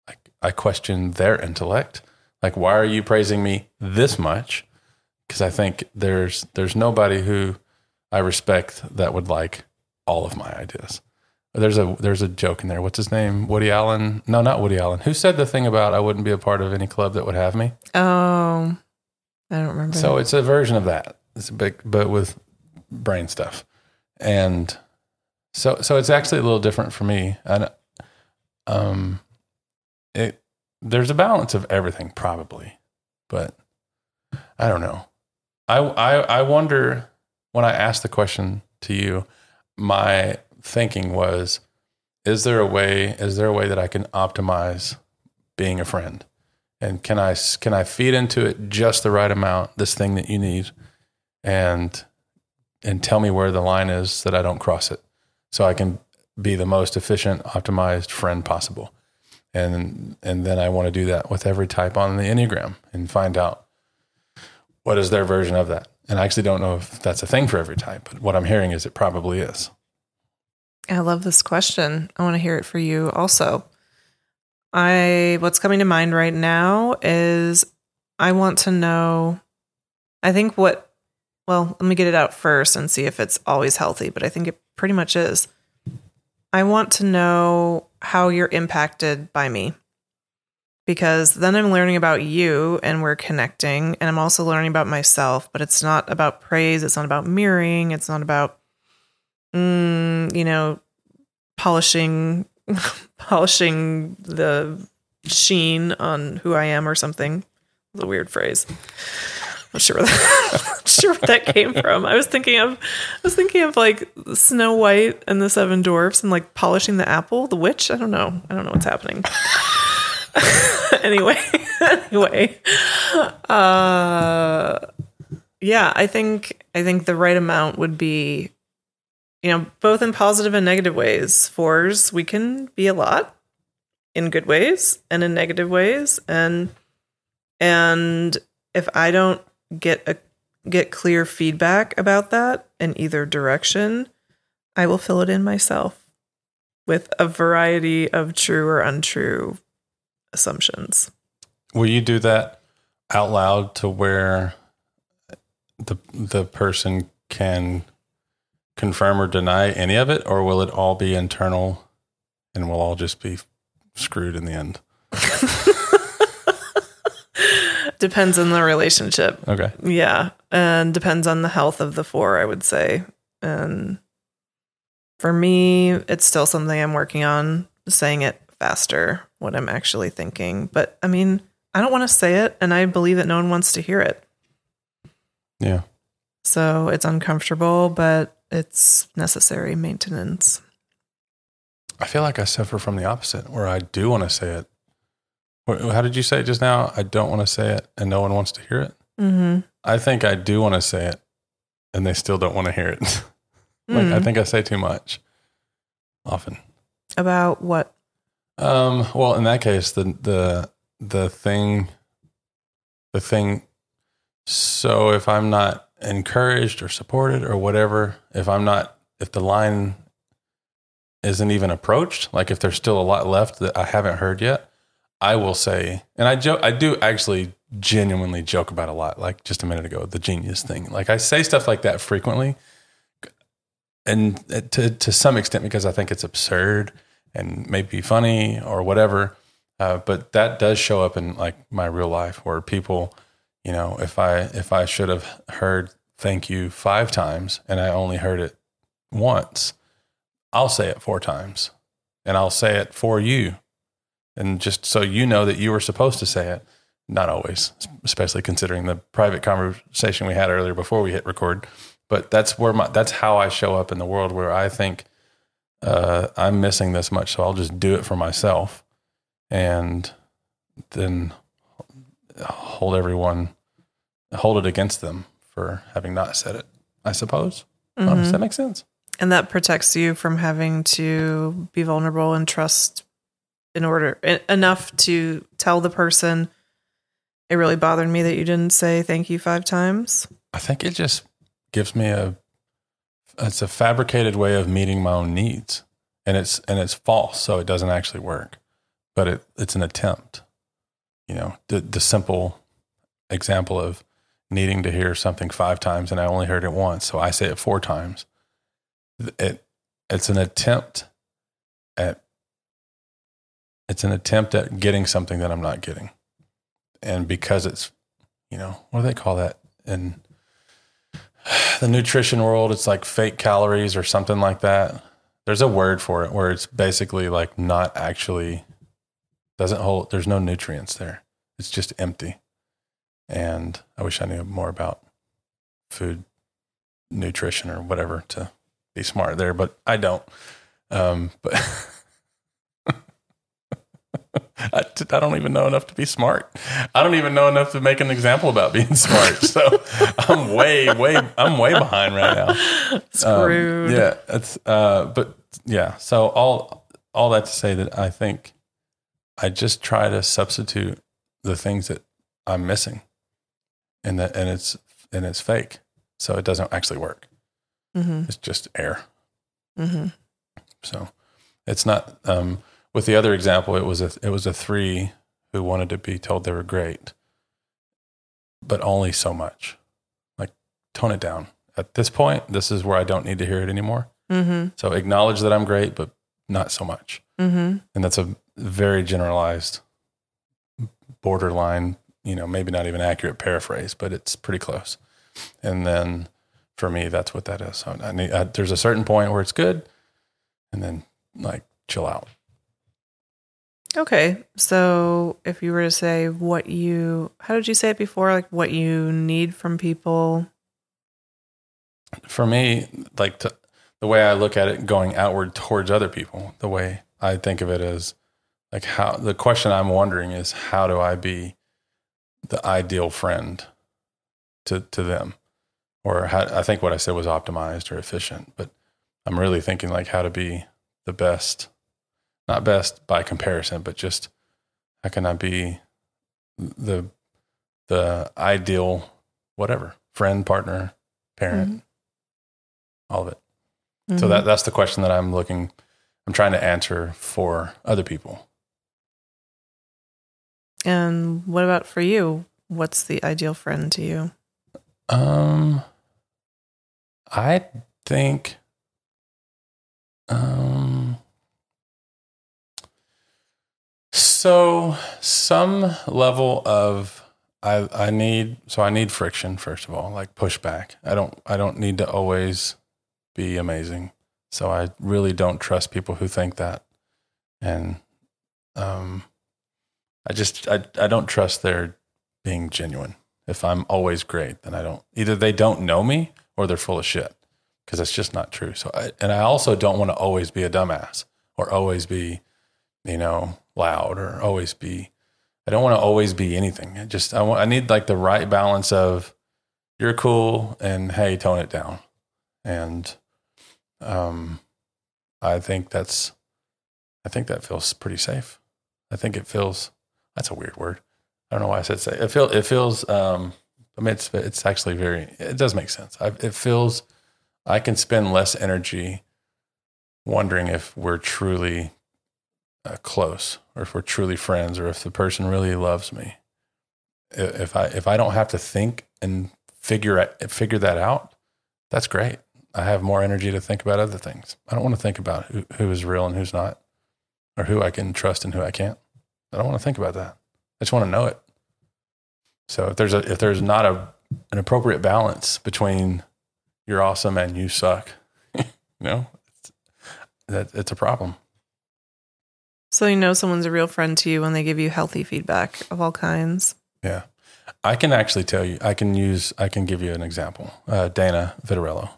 Like I question their intellect. Like, why are you praising me this much? Because I think there's there's nobody who I respect that would like all of my ideas. There's a there's a joke in there. What's his name? Woody Allen? No, not Woody Allen. Who said the thing about I wouldn't be a part of any club that would have me? Oh, I don't remember. So it's a version of that. It's a big, but with brain stuff, and so so it's actually a little different for me. And um, it there's a balance of everything probably, but I don't know. I, I I wonder when I asked the question to you, my thinking was, is there a way? Is there a way that I can optimize being a friend? And can I can I feed into it just the right amount, this thing that you need, and and tell me where the line is that I don't cross it, so I can be the most efficient, optimized friend possible. And and then I want to do that with every type on the Enneagram and find out what is their version of that. And I actually don't know if that's a thing for every type, but what I'm hearing is it probably is. I love this question. I want to hear it for you also. I what's coming to mind right now is I want to know I think what well, let me get it out first and see if it's always healthy, but I think it pretty much is. I want to know how you're impacted by me. Because then I'm learning about you and we're connecting, and I'm also learning about myself, but it's not about praise. It's not about mirroring. It's not about, mm, you know, polishing, polishing the sheen on who I am or something. A weird phrase. I'm sure where that, sure where that came from. I was thinking of, I was thinking of like Snow White and the Seven Dwarfs and like polishing the apple, the witch. I don't know. I don't know what's happening. anyway, anyway, uh, yeah, I think I think the right amount would be, you know, both in positive and negative ways. Fours, we can be a lot in good ways and in negative ways, and and if I don't get a get clear feedback about that in either direction, I will fill it in myself with a variety of true or untrue assumptions. Will you do that out loud to where the the person can confirm or deny any of it, or will it all be internal and we'll all just be screwed in the end? Depends on the relationship. Okay. Yeah. And depends on the health of the four, I would say. And for me, it's still something I'm working on saying it faster, what I'm actually thinking. But I mean, I don't want to say it, and I believe that no one wants to hear it. Yeah. So it's uncomfortable, but it's necessary maintenance. I feel like I suffer from the opposite, where I do want to say it. How did you say it just now? I don't want to say it, and no one wants to hear it. Mm-hmm. I think I do want to say it, and they still don't want to hear it. like I Mm. think I say too much often. About what? Um, well, in that case, the the the thing, the thing. So if I'm not encouraged or supported or whatever, if I'm not, if the line isn't even approached, like if there's still a lot left that I haven't heard yet, I will say, and I joke, I do actually genuinely joke about a lot. Like just a minute ago, the genius thing. Like I say stuff like that frequently, and to to some extent because I think it's absurd and maybe funny or whatever. Uh, but that does show up in like my real life where people, you know, if I if I should have heard thank you five times and I only heard it once, I'll say it four times and I'll say it for you. And just so you know that you were supposed to say it, not always, especially considering the private conversation we had earlier before we hit record. But that's where my that's how I show up in the world where I think uh, I'm missing this much, so I'll just do it for myself, and then hold everyone, hold it against them for having not said it. I suppose. Oh, does that make sense? And that protects you from having to be vulnerable and trust in order enough to tell the person it really bothered me that you didn't say thank you five times. I think it just gives me a it's a fabricated way of meeting my own needs. And it's and it's false, so it doesn't actually work. But it it's an attempt. You know, the the simple example of needing to hear something five times and I only heard it once, so I say it four times. It it's an attempt at it's an attempt at getting something that I'm not getting. And because it's you know, what do they call that in the nutrition world, it's like fake calories or something like that. There's a word for it where it's basically like not actually doesn't hold. There's no nutrients there. It's just empty. And I wish I knew more about food nutrition or whatever to be smart there, but I don't. Um, but I, t- I don't even know enough to be smart. I don't even know enough to make an example about being smart. So I'm way, way, I'm way behind right now. Um, Screwed. yeah, it's uh, but yeah. So all all that to say that I think I just try to substitute the things that I'm missing, and that and it's and it's fake, so it doesn't actually work. Mm-hmm. It's just air. Mm-hmm. So it's not. Um, with the other example, it was a it was a three who wanted to be told they were great, but only so much. Like tone it down. At this point, this is where I don't need to hear it anymore. Mm-hmm. So acknowledge that I'm great, but not so much. Mm-hmm. And that's a very generalized, borderline. You know, maybe not even accurate paraphrase, but it's pretty close. And then for me, that's what that is. So I need. I, there's a certain point where it's good, and then like chill out. Okay. So if you were to say what you, how did you say it before? Like what you need from people? for me, like to, the way I look at it, going outward towards other people, the way I think of it is like how the question I'm wondering is how do I be the ideal friend to to them, or how, I think what I said was optimized or efficient, but I'm really thinking like how to be the best, not best by comparison, but just how can I be the the ideal whatever friend, partner, parent all of it. So Mhm. that that's the question that I'm looking I'm trying to answer for other people. And what about for you? What's the ideal friend to you? Um I think um so some level of I I need so I need friction first of all, like pushback. I don't I don't need to always be amazing. So I really don't trust people who think that. And um I just I I don't trust their being genuine. If I'm always great, then I don't either they don't know me or they're full of shit because that's just not true. So I, and I also don't want to always be a dumbass or always be, you know, loud or always be I don't want to always be anything. I just I want I need like the right balance of you're cool and hey, tone it down. And um I think that's I think that feels pretty safe. I think it feels that's a weird word. I don't know why I said safe. It feel it feels um I mean it's it's actually very it does make sense. I, it feels I can spend less energy wondering if we're truly uh, close or if we're truly friends or if the person really loves me. If I if I don't have to think and figure figure that out, that's great. I have more energy to think about other things. I don't want to think about who, who is real and who's not, or who I can trust and who I can't. I don't want to think about that. I just want to know it. So if there's a if there's not a an appropriate balance between you're awesome and you suck, you know, it's, that it's a problem. So you know someone's a real friend to you when they give you healthy feedback of all kinds. Yeah. I can actually tell you, I can use, I can give you an example. Uh, Dana Vitarello,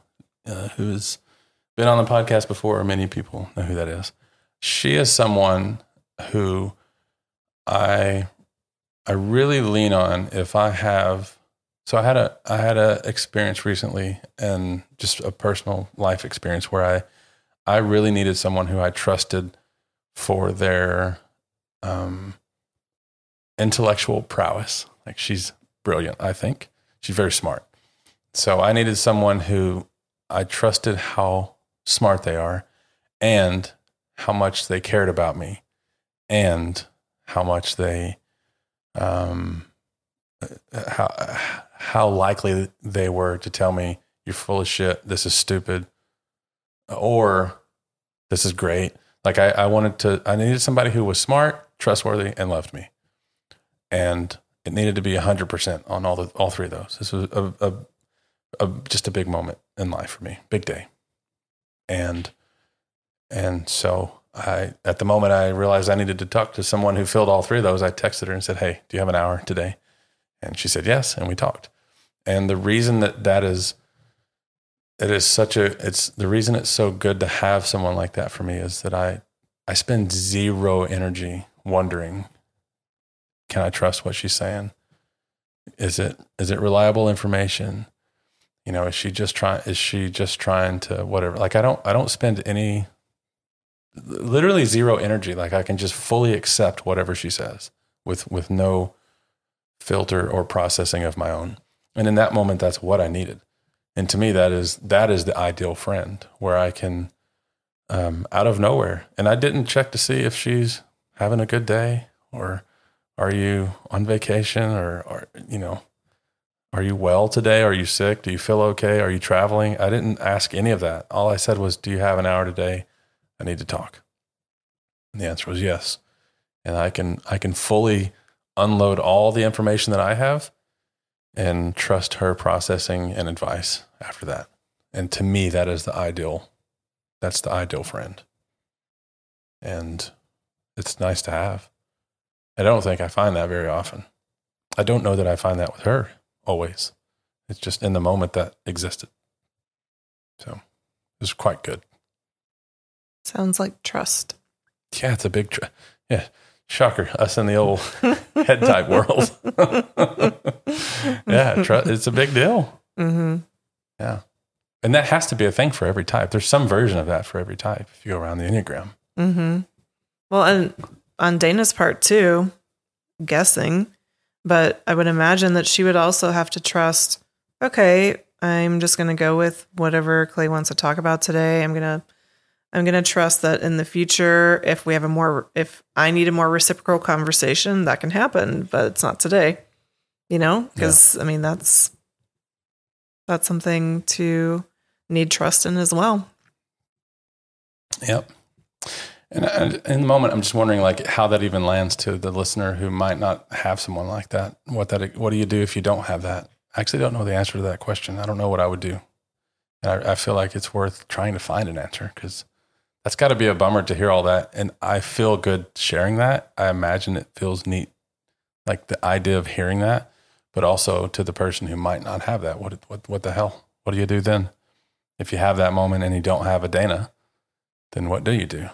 uh, who's been on the podcast before, many people know who that is. She is someone who I, I really lean on if I have, so I had a, I had a experience recently and just a personal life experience where I, I really needed someone who I trusted for their, um, intellectual prowess. Like she's brilliant, I think. She's very smart. So I needed someone who I trusted how smart they are and how much they cared about me and how much they um how how likely they were to tell me you're full of shit, this is stupid or this is great. Like I, I wanted to I needed somebody who was smart, trustworthy and loved me. And it needed to be 100% on all the all three of those. This was a, a, a just a big moment in life for me big day. And and so i at the moment i realized i needed to talk to someone who filled all three of those i texted her and said hey do you have an hour today? And she said yes and we talked. And the reason that that is, it is such a, it's the reason it's so good to have someone like that for me is that I, I spend zero energy wondering, can I trust what she's saying? Is it, is it reliable information? You know, is she just trying, is she just trying to whatever? Like, I don't, I don't spend any, literally zero energy. Like I can just fully accept whatever she says with, with no filter or processing of my own. And in that moment, that's what I needed. And to me, that is that is the ideal friend where I can, um, out of nowhere, and I didn't check to see if she's having a good day or are you on vacation or, or you know, are you well today? Are you sick? Do you feel okay? Are you traveling? I didn't ask any of that. All I said was, "Do you have an hour today? I need to talk." And the answer was yes. And I can I can fully unload all the information that I have and trust her processing and advice after that. And to me, that is the ideal. That's the ideal friend. And it's nice to have. I don't think I find that very often. I don't know that I find that with her always. It's just in the moment that existed. So it was quite good. Sounds like trust. Yeah, it's a big, tr- yeah, shocker. Us in the old head type world. yeah, tr- it's a big deal. Mm-hmm. Yeah. And that has to be a thing for every type. There's some version of that for every type if you go around the Enneagram. Mm-hmm. Well, and on Dana's part too, guessing, but I would imagine that she would also have to trust. Okay, I'm just going to go with whatever Clay wants to talk about today. I'm gonna, I'm gonna trust that in the future, if we have a more, if I need a more reciprocal conversation, that can happen, but it's not today. You know, because I mean that's that's something to need trust in as well. Yep. And, and in the moment, I'm just wondering, like, how that even lands to the listener who might not have someone like that. What that? What do you do if you don't have that? I actually don't know the answer to that question. I don't know what I would do, and I, I feel like it's worth trying to find an answer because that's got to be a bummer to hear all that. And I feel good sharing that. I imagine it feels neat, like the idea of hearing that, but also to the person who might not have that. What what what the hell? What do you do then? If you have that moment and you don't have a Dana, then what do you do?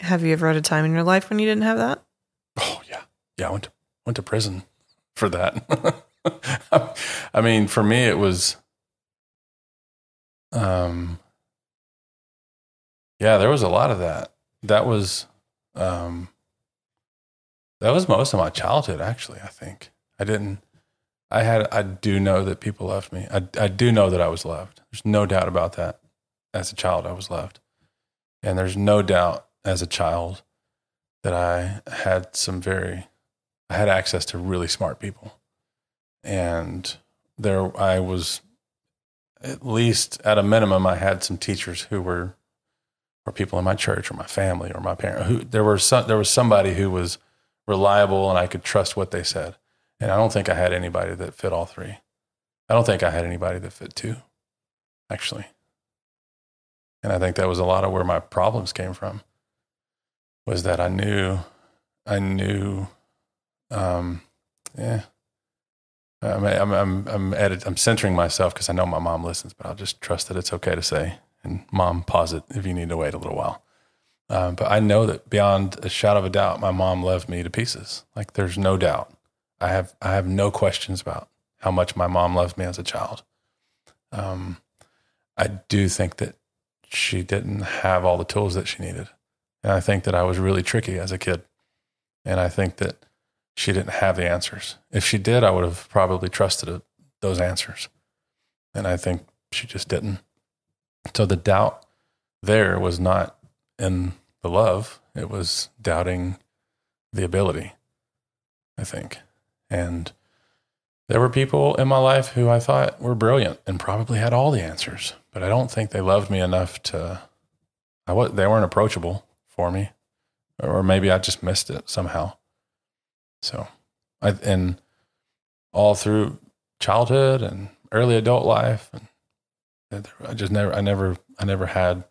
Have you ever had a time in your life when you didn't have that? Oh yeah, yeah. I went to went to prison for that. I mean, for me, it was, um, yeah, there was a lot of that. That was, um, that was most of my childhood. Actually, I think I didn't. I had. I do know that people loved me. I I do know that I was loved. There's no doubt about that. As a child, I was loved, and there's no doubt as a child that I had some very, I had access to really smart people. And there I was, at least at a minimum, I had some teachers who were, or people in my church or my family or my parent who there were some, there was somebody who was reliable and I could trust what they said. And I don't think I had anybody that fit all three. I don't think I had anybody that fit two, actually. And I think that was a lot of where my problems came from was that I knew, I knew, um, yeah. I'm, I'm, I'm, I'm, edit, I'm centering myself because I know my mom listens, but I'll just trust that it's okay to say. And mom, pause it if you need to wait a little while. Um, but I know that beyond a shadow of a doubt, my mom loved me to pieces. Like there's no doubt. I have, I have no questions about how much my mom loved me as a child. Um, I do think that she didn't have all the tools that she needed. And I think that I was really tricky as a kid. And I think that she didn't have the answers. If she did, I would have probably trusted it, those answers. And I think she just didn't. So the doubt there was not in the love, it was doubting the ability, I think. And there were people in my life who I thought were brilliant and probably had all the answers, but I don't think they loved me enough to, I was, they weren't approachable for me, or maybe I just missed it somehow. So, I and all through childhood and early adult life, and I just never, I never, I never had,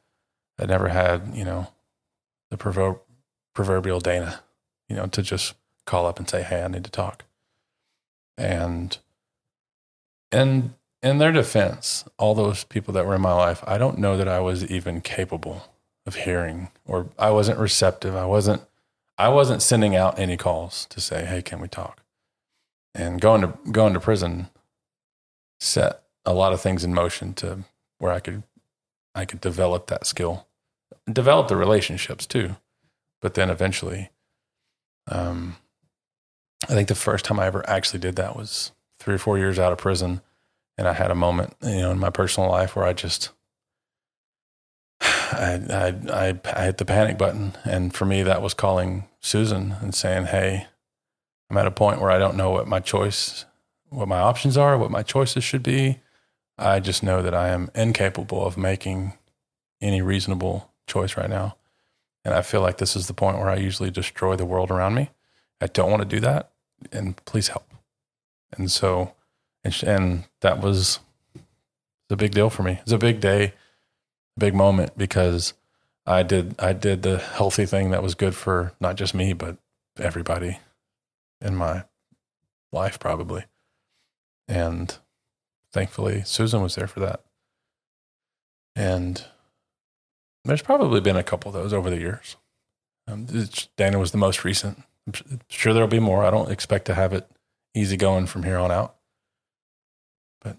I never had, you know, the proverb, proverbial Dana, you know, to just call up and say, "Hey, I need to talk." And in in their defense, all those people that were in my life, I don't know that I was even capable of hearing or I wasn't receptive. I wasn't I wasn't sending out any calls to say, "Hey, can we talk?" And going to going to prison set a lot of things in motion to where I could I could develop that skill, develop the relationships too. But then eventually, um, I think the first time I ever actually did that was three or four years out of prison, and I had a moment, you know, in my personal life where I just I, I, I, I hit the panic button. And for me, that was calling Susan and saying, Hey, I'm at a point where I don't know what my choice, what my options are, what my choices should be. I just know that I am incapable of making any reasonable choice right now. And I feel like this is the point where I usually destroy the world around me. I don't want to do that. And please help. And so, and, and that was a big deal for me. It's a big day big moment because I did I did the healthy thing that was good for not just me but everybody in my life probably. And thankfully Susan was there for that. And there's probably been a couple of those over the years. Um, Dana was the most recent. I'm sure there'll be more. I don't expect to have it easy going from here on out. But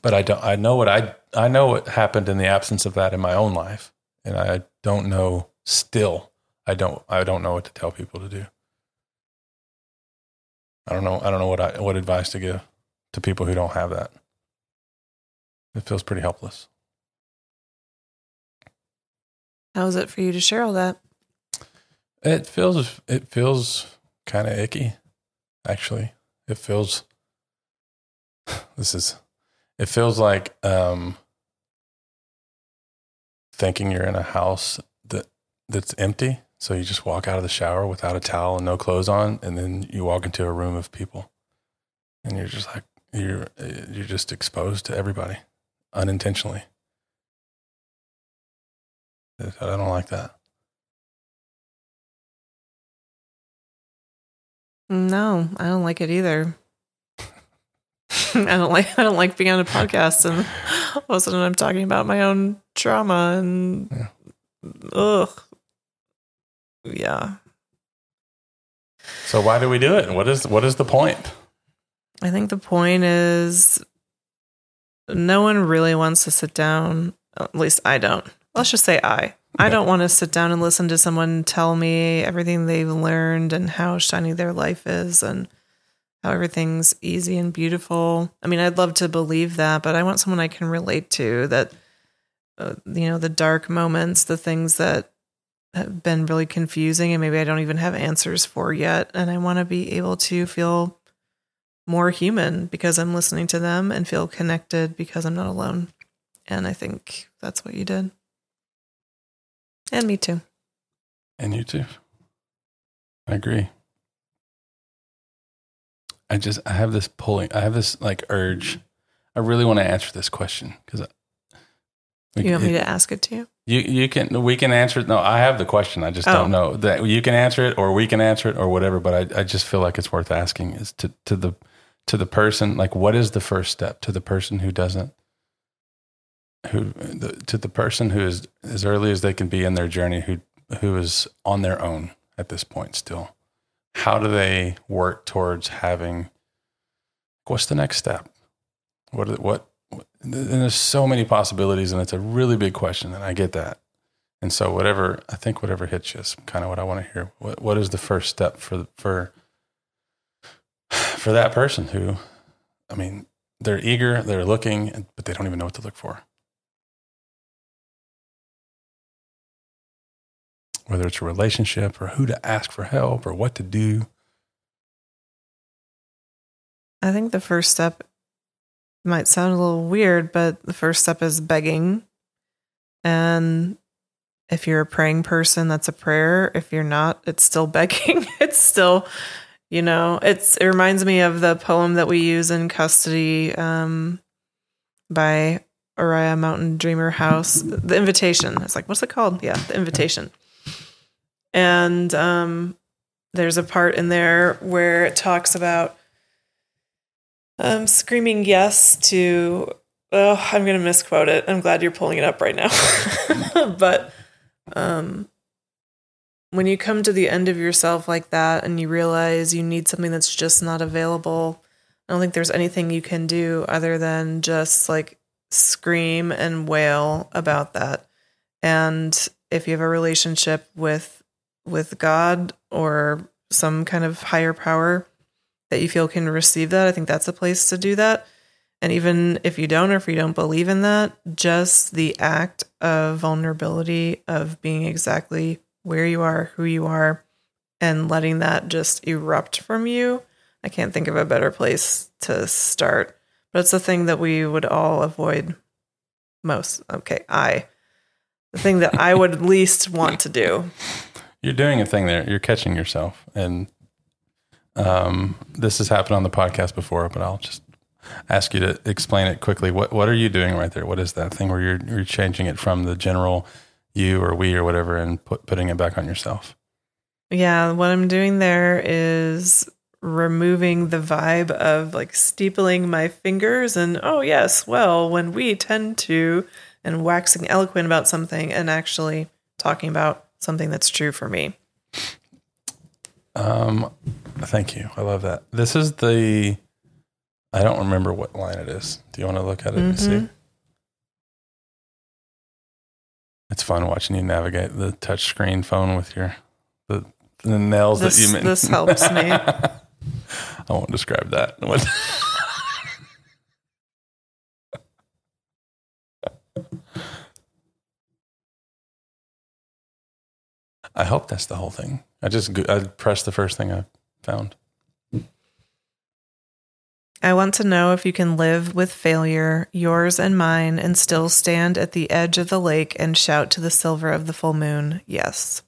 but I don't I know what I I know what happened in the absence of that in my own life. And I don't know still. I don't I don't know what to tell people to do. I don't know I don't know what I what advice to give to people who don't have that. It feels pretty helpless. How is it for you to share all that? It feels it feels kind of icky, actually. It feels this is it feels like um, thinking you're in a house that that's empty. So you just walk out of the shower without a towel and no clothes on, and then you walk into a room of people, and you're just like you're you're just exposed to everybody unintentionally. I don't like that. No, I don't like it either. I don't like I don't like being on a podcast and all of a sudden I'm talking about my own trauma and Yeah. ugh. Yeah. So why do we do it? What is what is the point? I think the point is no one really wants to sit down. At least I don't. Let's just say I. I don't want to sit down and listen to someone tell me everything they've learned and how shiny their life is and how everything's easy and beautiful. I mean, I'd love to believe that, but I want someone I can relate to that, uh, you know, the dark moments, the things that have been really confusing and maybe I don't even have answers for yet. And I want to be able to feel more human because I'm listening to them and feel connected because I'm not alone. And I think that's what you did. And me too. And you too. I agree. I just I have this pulling. I have this like urge. I really want to answer this question because You want me to ask it to you? You you can we can answer it. No, I have the question. I just Oh. don't know that you can answer it or we can answer it or whatever. But I, I just feel like it's worth asking is to to the to the person like what is the first step to the person who doesn't who the, to the person who is as early as they can be in their journey who who is on their own at this point still. How do they work towards having? What's the next step? What what and there's so many possibilities and it's a really big question and i get that and so whatever i think whatever hits you is kind of what i want to hear what, what is the first step for for for that person who i mean they're eager they're looking but they don't even know what to look for whether it's a relationship or who to ask for help or what to do I think the first step might sound a little weird, but the first step is begging. And if you're a praying person, that's a prayer. If you're not, it's still begging. it's still, you know, it's it reminds me of the poem that we use in custody um, by Oriah Mountain Dreamer House. The invitation. It's like, what's it called? Yeah, the invitation. And um, there's a part in there where it talks about Um, screaming yes to. Oh, I'm going to misquote it. I'm glad you're pulling it up right now. but um, when you come to the end of yourself like that and you realize you need something that's just not available, I don't think there's anything you can do other than just like scream and wail about that. And if you have a relationship with with God or some kind of higher power that you feel can receive that, I think that's a place to do that. And even if you don't, or if you don't believe in that, just the act of vulnerability of being exactly where you are, who you are, and letting that just erupt from you. I can't think of a better place to start. But it's the thing that we would all avoid most. Okay, I. The thing that I would least want to do. You're doing a thing there. You're catching yourself. And um, this has happened on the podcast before, but I'll just ask you to explain it quickly. What what are you doing right there? What is that thing where you're you're changing it from the general you or we or whatever and put, putting it back on yourself? Yeah, what I'm doing there is removing the vibe of like steepling my fingers and oh yes, well, when we tend to and waxing eloquent about something and actually talking about something that's true for me. Um, thank you. I love that. This is the. I don't remember what line it is. Do you want to look at it and see? Mhm. It's fun watching you navigate the touchscreen phone with your the the nails This- that you. Make. This helps me. I won't describe that. I hope that's the whole thing. I just go- I pressed the first thing I found. I want to know if you can live with failure, yours and mine, and still stand at the edge of the lake and shout to the silver of the full moon, yes.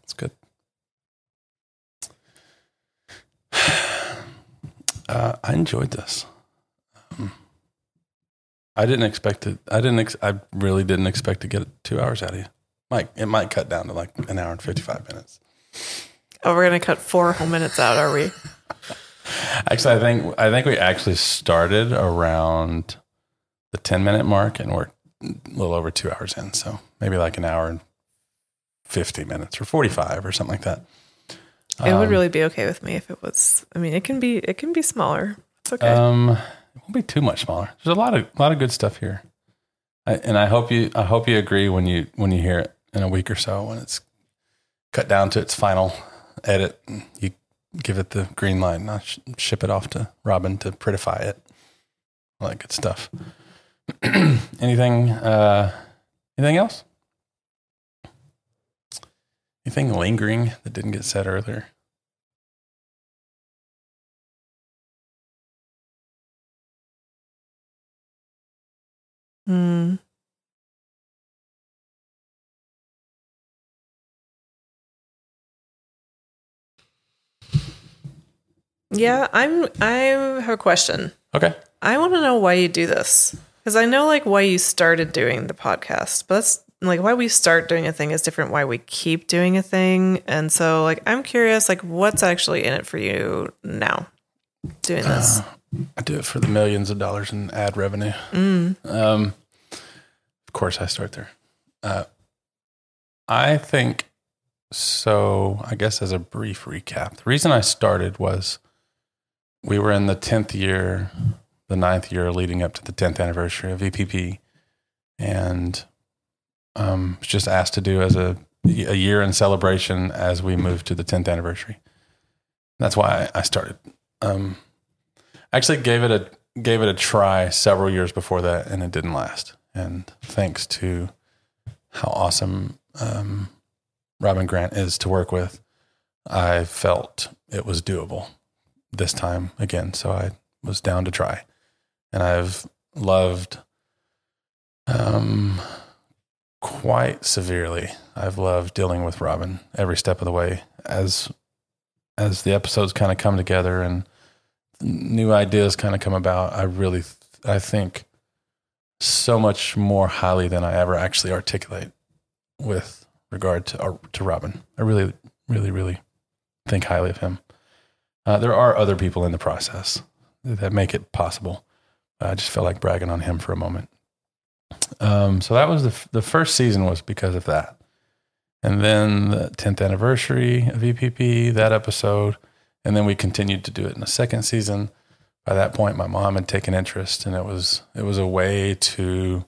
That's good. Uh, I enjoyed this. Um, I didn't expect it. I didn't. Ex- I really didn't expect to get two hours out of you. Might it might cut down to like an hour and fifty five minutes. Oh, we're going to cut four whole minutes out, are we? Actually, I think I think we actually started around the ten minute mark, and we're a little over two hours in. So maybe like an hour and fifty minutes, or forty five, or something like that. It would Um, really be okay with me if it was. I mean, it can be. It can be smaller. It's okay. Um, it won't be too much smaller. There's a lot of lot of good stuff here, I, and I hope you I hope you agree when you when you hear it in a week or so when it's cut down to its final edit. You give it the green light, and I'll sh- ship it off to Robin to prettify it. All that good stuff. anything uh, anything else? Anything lingering that didn't get said earlier? Hmm. Yeah, I'm. I have a question. Okay. I want to know why you do this because I know like why you started doing the podcast, but that's like why we start doing a thing is different. Why we keep doing a thing, and so like I'm curious, like what's actually in it for you now doing this? I do it for the millions of dollars in ad revenue. Mm. Um, of course, I start there. Uh, I think so. I guess as a brief recap, the reason I started was we were in the tenth year, the ninth year leading up to the tenth anniversary of EPP, and um, was just asked to do as a a year in celebration as we moved to the tenth anniversary. That's why I started. Um, actually gave it a gave it a try several years before that, and it didn't last. And thanks to how awesome um, Robin Grant is to work with, I felt it was doable this time again. So I was down to try, and I've loved um, quite severely. I've loved dealing with Robin every step of the way as as the episodes kind of come together and new ideas kind of come about, I really, th- I think so much more highly than I ever actually articulate with regard to uh, to Robin. I really, really, really think highly of him. Uh, there are other people in the process that make it possible. I just felt like bragging on him for a moment. Um, so that was the f- the first season was because of that, and then the tenth anniversary of EPP that episode, and then we continued to do it in the second season. By that point, my mom had taken interest, and it was it was a way to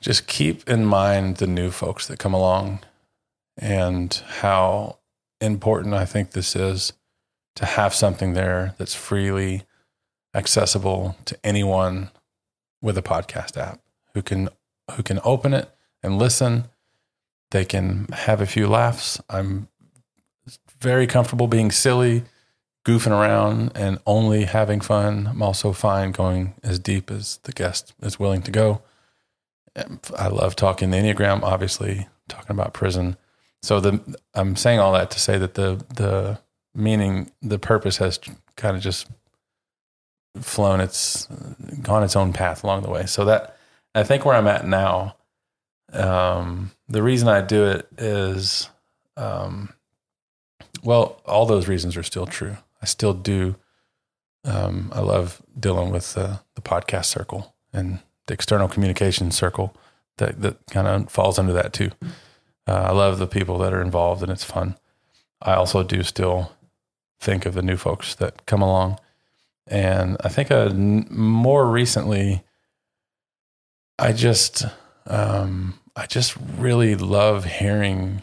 just keep in mind the new folks that come along, and how important I think this is to have something there that's freely accessible to anyone with a podcast app who can who can open it and listen. They can have a few laughs. I'm very comfortable being silly, goofing around, and only having fun. I'm also fine going as deep as the guest is willing to go. I love talking the Enneagram, obviously, talking about prison. So the I'm saying all that to say that the the meaning, the purpose has kind of just flown its gone its own path along the way. So that I think where I'm at now, um, the reason I do it is, um, well, all those reasons are still true. I still do. Um, I love dealing with the, the podcast circle and the external communication circle that that kind of falls under that too. Uh, I love the people that are involved and it's fun. I also do still think of the new folks that come along and I think uh, more recently, I just, um, I just really love hearing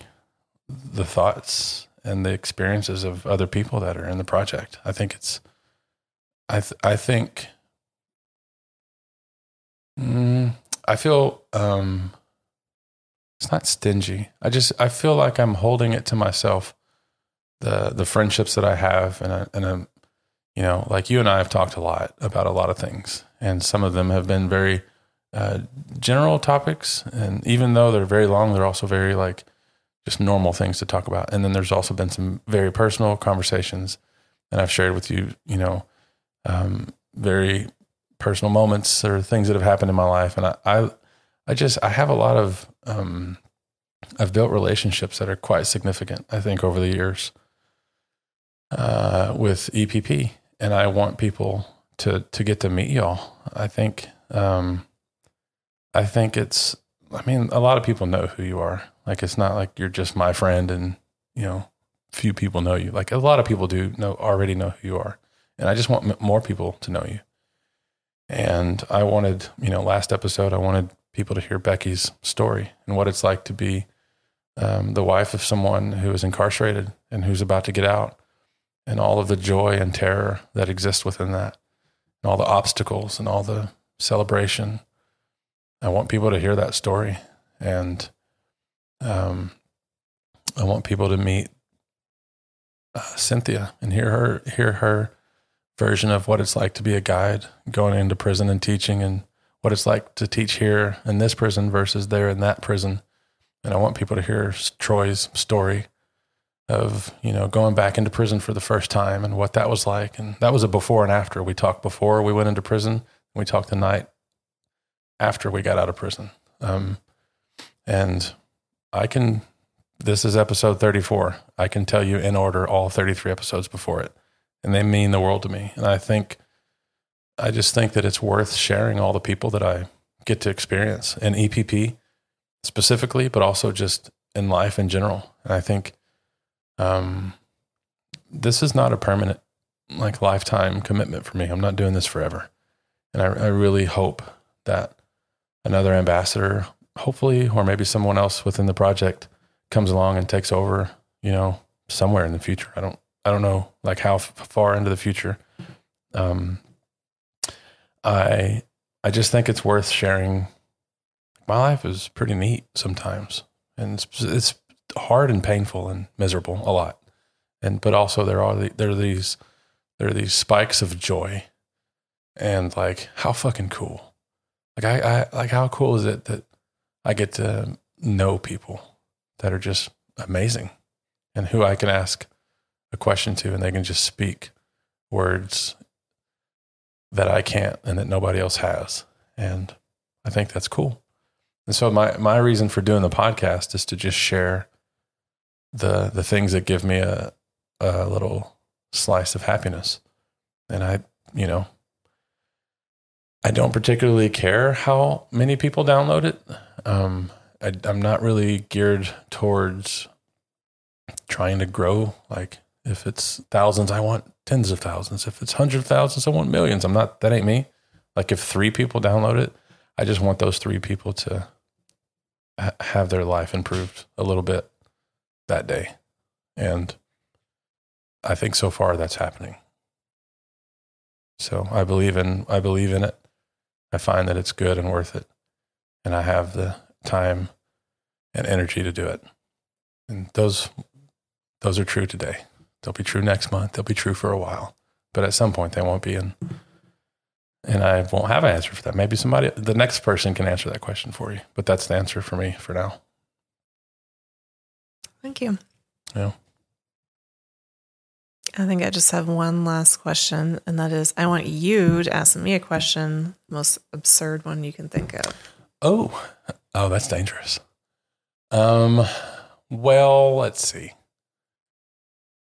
the thoughts and the experiences of other people that are in the project. I think it's, I, th- I think, mm, I feel, um, it's not stingy. I just, I feel like I'm holding it to myself, the, the friendships that I have and a, and a, you know, like you and I have talked a lot about a lot of things, and some of them have been very uh, general topics. And even though they're very long, they're also very like just normal things to talk about. And then there's also been some very personal conversations, and I've shared with you, you know, um, very personal moments or things that have happened in my life. And I, I, I just I have a lot of um, I've built relationships that are quite significant. I think over the years uh, with EPP and I want people to to get to meet y'all. I think um, I think it's. I mean, a lot of people know who you are. Like it's not like you're just my friend, and you know, few people know you. Like a lot of people do know already know who you are, and I just want more people to know you. And I wanted, you know, last episode, I wanted people to hear Becky's story and what it's like to be um, the wife of someone who is incarcerated and who's about to get out and all of the joy and terror that exists within that, and all the obstacles and all the celebration. I want people to hear that story, and um, I want people to meet uh, Cynthia and hear her hear her version of what it's like to be a guide going into prison and teaching, and what it's like to teach here in this prison versus there in that prison. And I want people to hear Troy's story of you know going back into prison for the first time and what that was like. And that was a before and after. We talked before we went into prison. We talked the night after we got out of prison. Um, and i can this is episode 34 i can tell you in order all 33 episodes before it and they mean the world to me and i think i just think that it's worth sharing all the people that i get to experience in epp specifically but also just in life in general and i think um, this is not a permanent, like lifetime commitment for me. I'm not doing this forever. And I, I really hope that another ambassador, hopefully, or maybe someone else within the project comes along and takes over, you know, somewhere in the future. I don't, I don't know like how f- far into the future. Um, I, I just think it's worth sharing. My life is pretty neat sometimes, and it's, it's hard and painful and miserable a lot. And but also there are the, there are these there are these spikes of joy, and like how fucking cool. Like I, I like how cool is it that I get to know people that are just amazing, and who I can ask a question to, and they can just speak words that I can't and that nobody else has. And I think that's cool. And so my my reason for doing the podcast is to just share the the things that give me a a little slice of happiness. And I, you know, I don't particularly care how many people download it. Um, I, I'm not really geared towards trying to grow. Like if it's thousands, I want tens of thousands. If it's hundreds of thousands, I want millions. I'm not, that ain't me. Like if three people download it, I just want those three people to ha- have their life improved a little bit that day. And I think so far that's happening. So I believe in I believe in it. I find that it's good and worth it. And I have the time and energy to do it. And those those are true today. They'll be true next month. They'll be true for a while. But at some point they won't be and and I won't have an answer for that. Maybe somebody the next person can answer that question for you. But that's the answer for me for now. Thank you. Yeah. I think I just have one last question, and that is I want you to ask me a question, most absurd one you can think of. Oh, oh, that's dangerous. Um, well, let's see.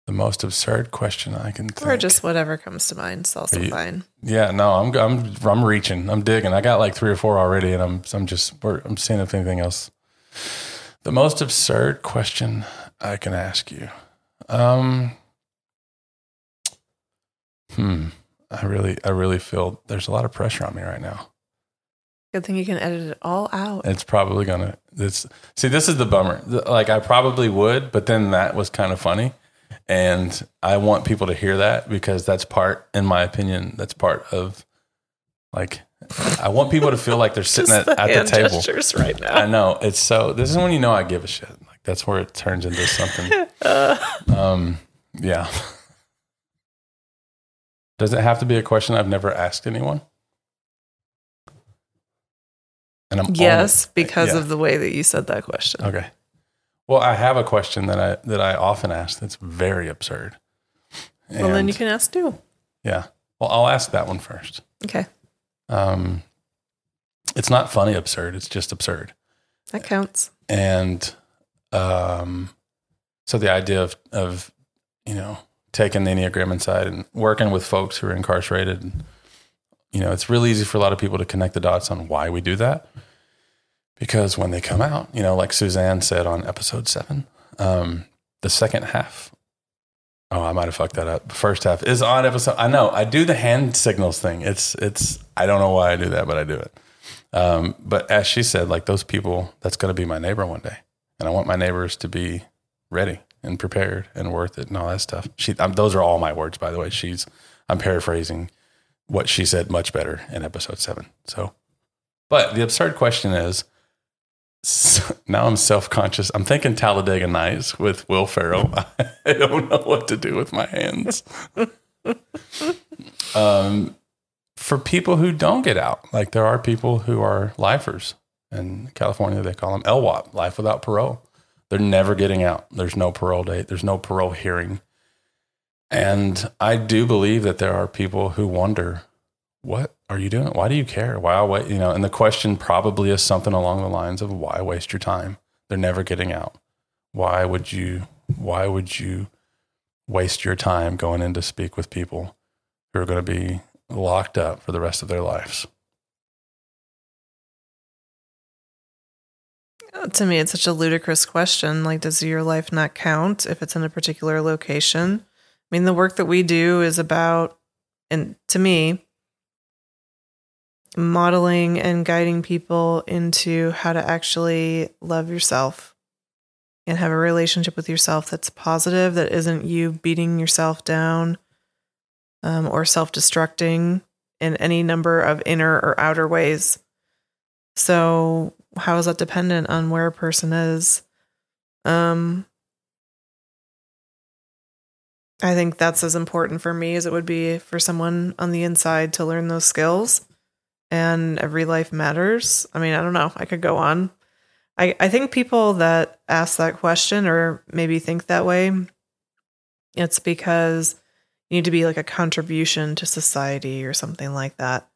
The most absurd question I can think. Of. Or just whatever comes to mind. It's also you- fine. yeah. No, I'm I'm I'm reaching. I'm digging. I got like three or four already, and I'm I'm just I'm seeing if anything else. The most absurd question I can ask you. Um. Hmm. I really I really feel there's a lot of pressure on me right now. Good thing you can edit it all out. It's probably gonna. This see, this is the bummer. Like I probably would, but then that was kind of funny, and I want people to hear that because that's part, in my opinion, that's part of like I want people to feel like they're sitting at, the at the table. right now. I know it's so. This is when you know I give a shit. Like that's where it turns into something. um, yeah. Does it have to be a question I've never asked anyone? And I'm Yes, because yeah. of the way that you said that question. Okay. Well, I have a question that I that I often ask that's very absurd. Well, then you can ask too. Yeah. Well, I'll ask that one first. Okay, Um, it's not funny absurd. It's just absurd. that counts. And um, so the idea of of you know taking the enneagram inside and working with folks who are incarcerated, you know, it's really easy for a lot of people to connect the dots on why we do that. Because when they come out, you know, like Suzanne said on episode seven, um, the second half. Oh, I might have fucked that up. The first half is on episode. I know I do the hand signals thing. It's it's. I don't know why I do that, but I do it. Um, but as she said, like those people, that's going to be my neighbor one day, and I want my neighbors to be ready and prepared and worth it and all that stuff. She, um, those are all my words, by the way. She's, I'm paraphrasing what she said much better in episode seven. So, but the absurd question is, s- now I'm self conscious. I'm thinking Talladega Nights with Will Ferrell. I don't know what to do with my hands. um, for people who don't get out, like there are people who are lifers in California, they call them LWOP, life without parole. They're never getting out. There's no parole date. There's no parole hearing. And I do believe that there are people who wonder, what are you doing? Why do you care? Why wait? You know, and the question probably is something along the lines of why waste your time? They're never getting out. Why would you why would you waste your time going in to speak with people who are going to be locked up for the rest of their lives? To me, it's such a ludicrous question. Like, does your life not count if it's in a particular location? I mean, the work that we do is about, and to me, modeling and guiding people into how to actually love yourself and have a relationship with yourself that's positive, that isn't you beating yourself down um, or self destructing in any number of inner or outer ways. So, how is that dependent on where a person is? Um, I think that's as important for me as it would be for someone on the inside to learn those skills. And every life matters. I mean, I don't know. I could go on. I, I think people that ask that question or maybe think that way, it's because you need to be like a contribution to society or something like that.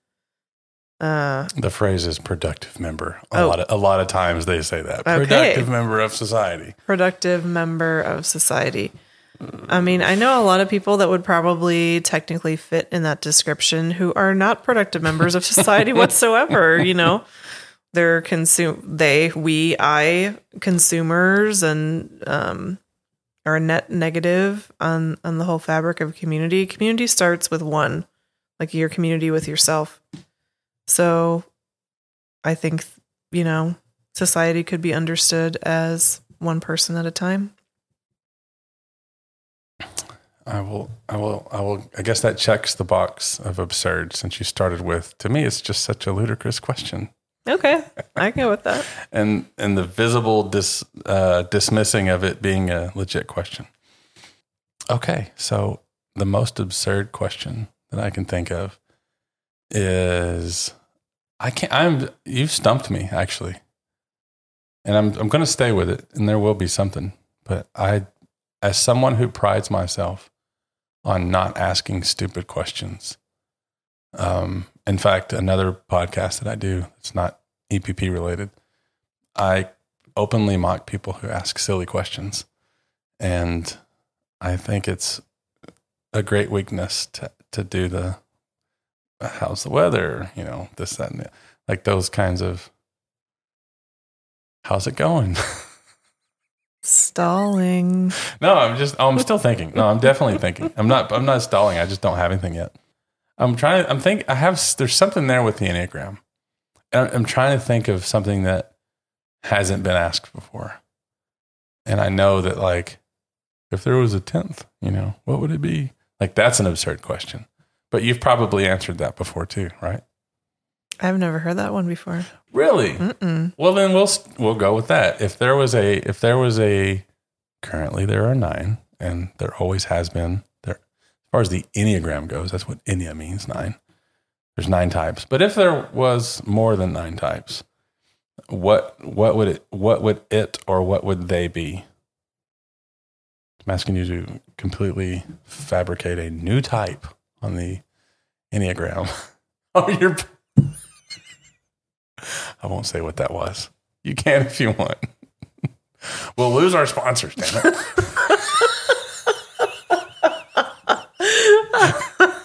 Uh, The phrase is productive member. A Oh. lot of a lot of times they say that. Okay. Productive member of society. productive member of society. I mean, I know a lot of people that would probably technically fit in that description who are not productive members of society whatsoever. You know, they're consume they we I consumers and um, are net negative on on the whole fabric of community. Community starts with one, like your community with yourself. So, I think you know society could be understood as one person at a time. I will, I will, I will. I guess that checks the box of absurd since you started with. To me, it's just such a ludicrous question, Okay, I can go with that. and and the visible dis, uh, dismissing of it being a legit question. Okay, so the most absurd question that I can think of is, I can't. I'm you've stumped me actually, and I'm I'm going to stay with it, and there will be something. But I, as someone who prides myself on not asking stupid questions. Um, in fact, another podcast that I do, it's not EPP related. I openly mock people who ask silly questions. And I think it's a great weakness to, to do the how's the weather, you know, this, that, and the, like those kinds of how's it going? Stalling. No, I'm just. Oh, I'm still thinking. No, I'm definitely thinking. I'm not. I'm not stalling. I just don't have anything yet. I'm trying. I'm think. I have. There's something there with the enneagram. And I'm, I'm trying to think of something that hasn't been asked before. And I know that, like, if there was a tenth, you know, what would it be? Like, that's an absurd question. But you've probably answered that before too, right? I've never heard that one before. Really? Mm-mm. Well, then we'll we'll go with that. If there was a if there was a currently there are nine, and there always has been there. As far as the enneagram goes, that's what ennea means nine. There's nine types, but if there was more than nine types, what what would it what would it or what would they be? I'm asking you to completely fabricate a new type on the enneagram. oh, you're. I won't say what that was. You can if you want. we'll lose our sponsors, damn it.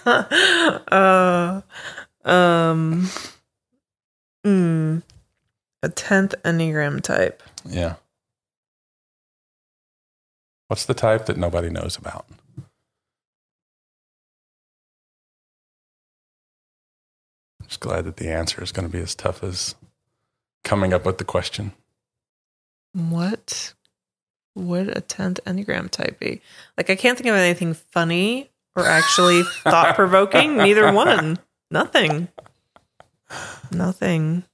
uh, um, mm, a tenth enneagram type. Yeah. What's the type that nobody knows about? I'm just glad that the answer is going to be as tough as coming up with the question. What would a tenth enneagram type be? Like, I can't think of anything funny or actually thought provoking. Neither one. Nothing. Nothing.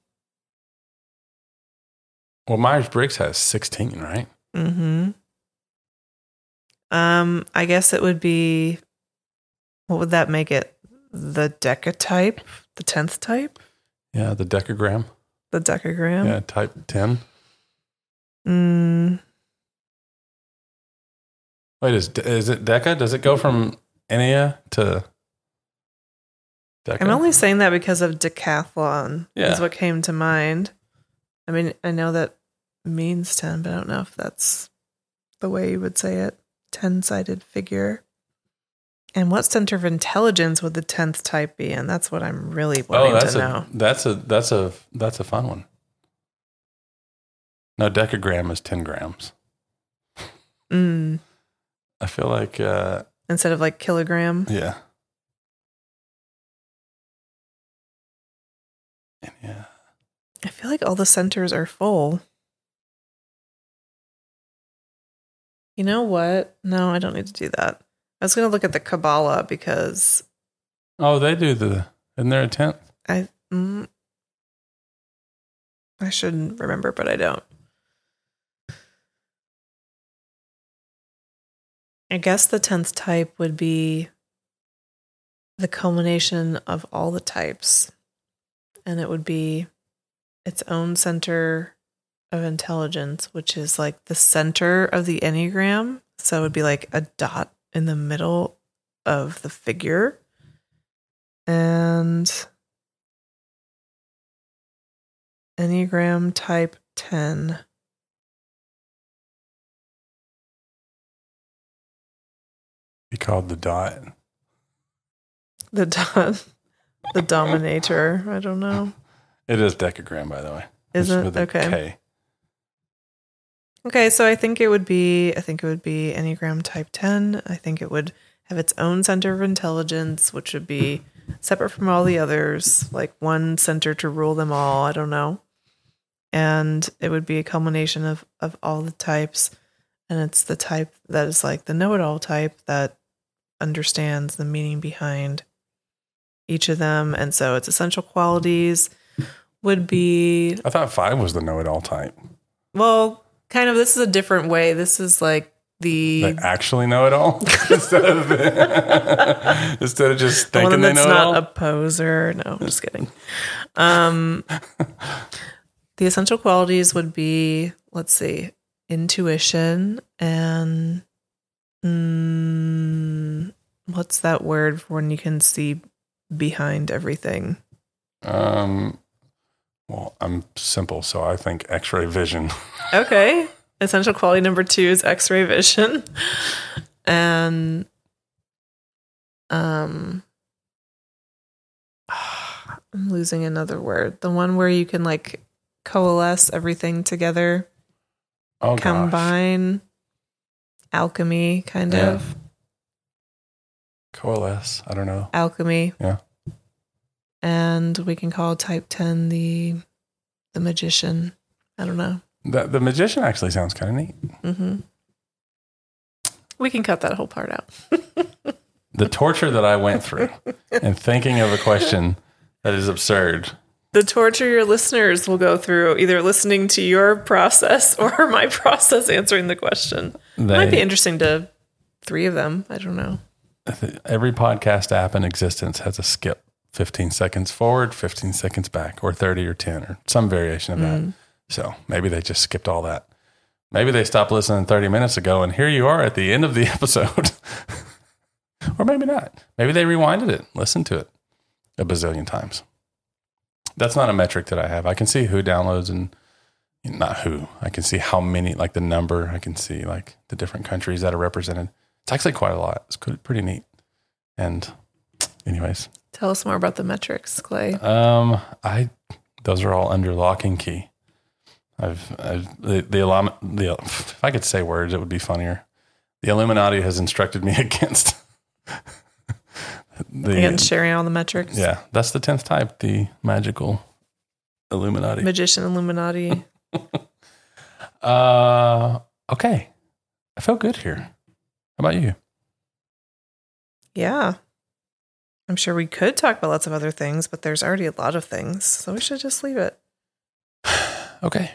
Well, Myers Briggs has 16, right? Mm hmm. Um, I guess it would be. What would that make it? The deca type, the tenth type, Yeah, the decagram. the decagram. Yeah, type 10. Mm, Wait, is is it Deca? Does it go from Ennea to Deca? I'm only saying that because of decathlon. Yeah. Is what came to mind. I mean, I know that means ten, but I don't know if that's the way you would say it. Ten sided figure. And what center of intelligence would the tenth type be in? That's what I'm really wanting oh, that's to a know. that's a that's a that's a fun one. No, decagram is 10 grams. Mm. I feel like uh Instead of like kilogram. yeah. And Yeah. I feel like all the centers are full. You know what? No, I don't need to do that. I was going to look at the Kabbalah because Oh, they do the isn't there a tenth? I mm, I should remember, but I don't. I guess the tenth type would be the culmination of all the types, and it would be its own center of intelligence, which is like the center of the enneagram. So it would be like a dot in the middle of the figure. And Enneagram type 10. Be called the dot. The dot. the dominator. I don't know. It is decagram, by the way. Is It's it okay? K. Okay, so I think it would be I think it would be Enneagram type 10. I think it would have its own center of intelligence, which would be separate from all the others, like one center to rule them all, I don't know. And it would be a culmination of of all the types and it's the type that is like the know-it-all type that understands the meaning behind each of them and so its essential qualities would be I thought five was the know-it-all type. well, kind of. This is a different way. This is like the They actually know it all instead of instead of just the thinking one they that's know it not all. a poser. No, I'm just kidding. Um, the essential qualities would be, let's see, intuition and mm, what's that word for when you can see behind everything? Um, well, I'm simple, so I think X-ray vision. Okay. Essential quality number two is X-ray vision, and um, I'm losing another word. The one where you can like coalesce everything together, Oh gosh. combine, alchemy, kind Yeah. of coalesce. I don't know. alchemy. Yeah. And we can call type ten the the magician. I don't know. The, the magician actually sounds kind of neat. hmm We can cut that whole part out. The torture that I went through and thinking of a question that is absurd. the torture your listeners will go through either listening to your process or my process answering the question. Might be interesting to three of them. I don't know. every podcast app in existence has a skip 15 seconds forward, 15 seconds back, or 30 or 10, or some variation of that. So maybe they just skipped all that. Maybe they stopped listening 30 minutes ago, and here you are at the end of the episode. or maybe not. Maybe they rewinded it, listened to it a bazillion times. That's not a metric that I have. I can see who downloads and not who. I can see how many, like the number. I can see like the different countries that are represented. It's actually quite a lot. It's pretty neat. And, anyways, Tell us more about the metrics, Clay. um, I those are all under lock and key. I've, I've the the, the if I could say words, it would be funnier. The Illuminati has instructed me against the Again, sharing all the metrics. yeah. That's the tenth type, the magical Illuminati. Magician Illuminati. uh, okay, I feel good here. How about you? yeah. I'm sure we could talk about lots of other things, but there's already a lot of things. So we should just leave it. Okay.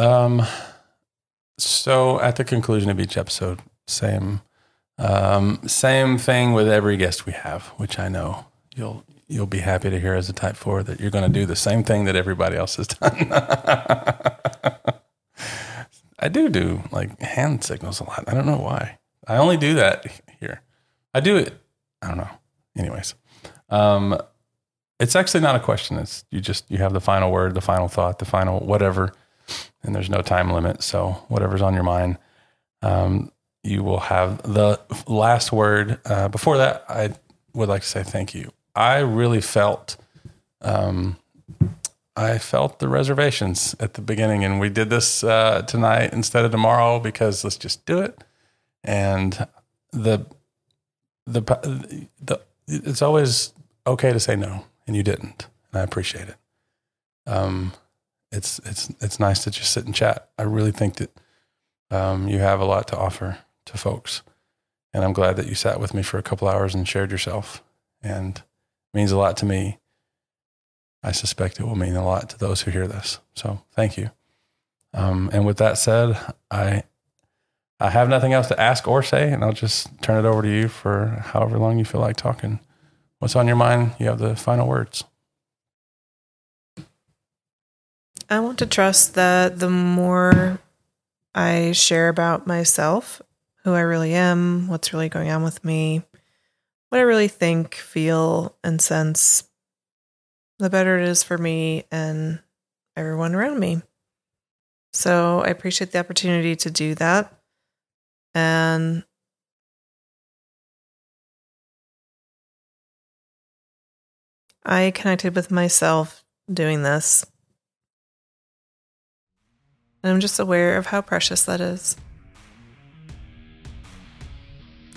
Um, so at the conclusion of each episode, same, um, same thing with every guest we have, which I know you'll you'll be happy to hear as a type four that you're going to do the same thing that everybody else has done. I do do like hand signals a lot. I don't know why. I only do that here. I do it. I don't know. Anyways, um, it's actually not a question. It's you just you have the final word, the final thought, the final whatever, and there's no time limit. So whatever's on your mind, um, you will have the last word. Uh, before that, I would like to say thank you. I really felt, um, I felt the reservations at the beginning, and we did this uh, tonight instead of tomorrow because let's just do it. And the the the it's always okay to say no, and you didn't, and I appreciate it. Um, it's it's it's nice to just sit and chat. I really think that um, you have a lot to offer to folks, and I'm glad that you sat with me for a couple hours and shared yourself, and it means a lot to me. I suspect it will mean a lot to those who hear this. So thank you. Um, and with that said, I I have nothing else to ask or say, and I'll just turn it over to you for however long you feel like talking. What's on your mind? You have the final words. I want to trust that the more I share about myself, who I really am, what's really going on with me, what I really think, feel, and sense, the better it is for me and everyone around me. So I appreciate the opportunity to do that. And I connected with myself doing this. And I'm just aware of how precious that is.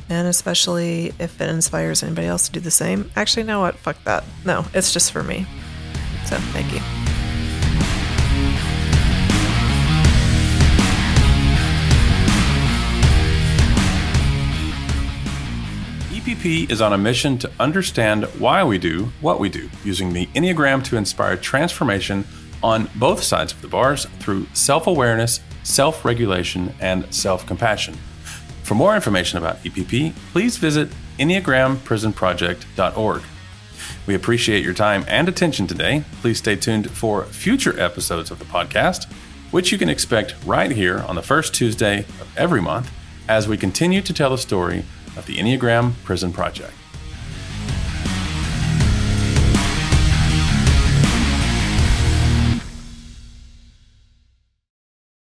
And especially if it inspires anybody else to do the same. Actually, no, what? Fuck that. No, it's just for me. So thank you. EPP is on a mission to understand why we do what we do, using the Enneagram to inspire transformation on both sides of the bars through self awareness, self regulation, and self compassion. For more information about EPP, please visit EnneagramPrisonProject.org. We appreciate your time and attention today. Please stay tuned for future episodes of the podcast, which you can expect right here on the first Tuesday of every month as we continue to tell the story of the Enneagram Prison Project.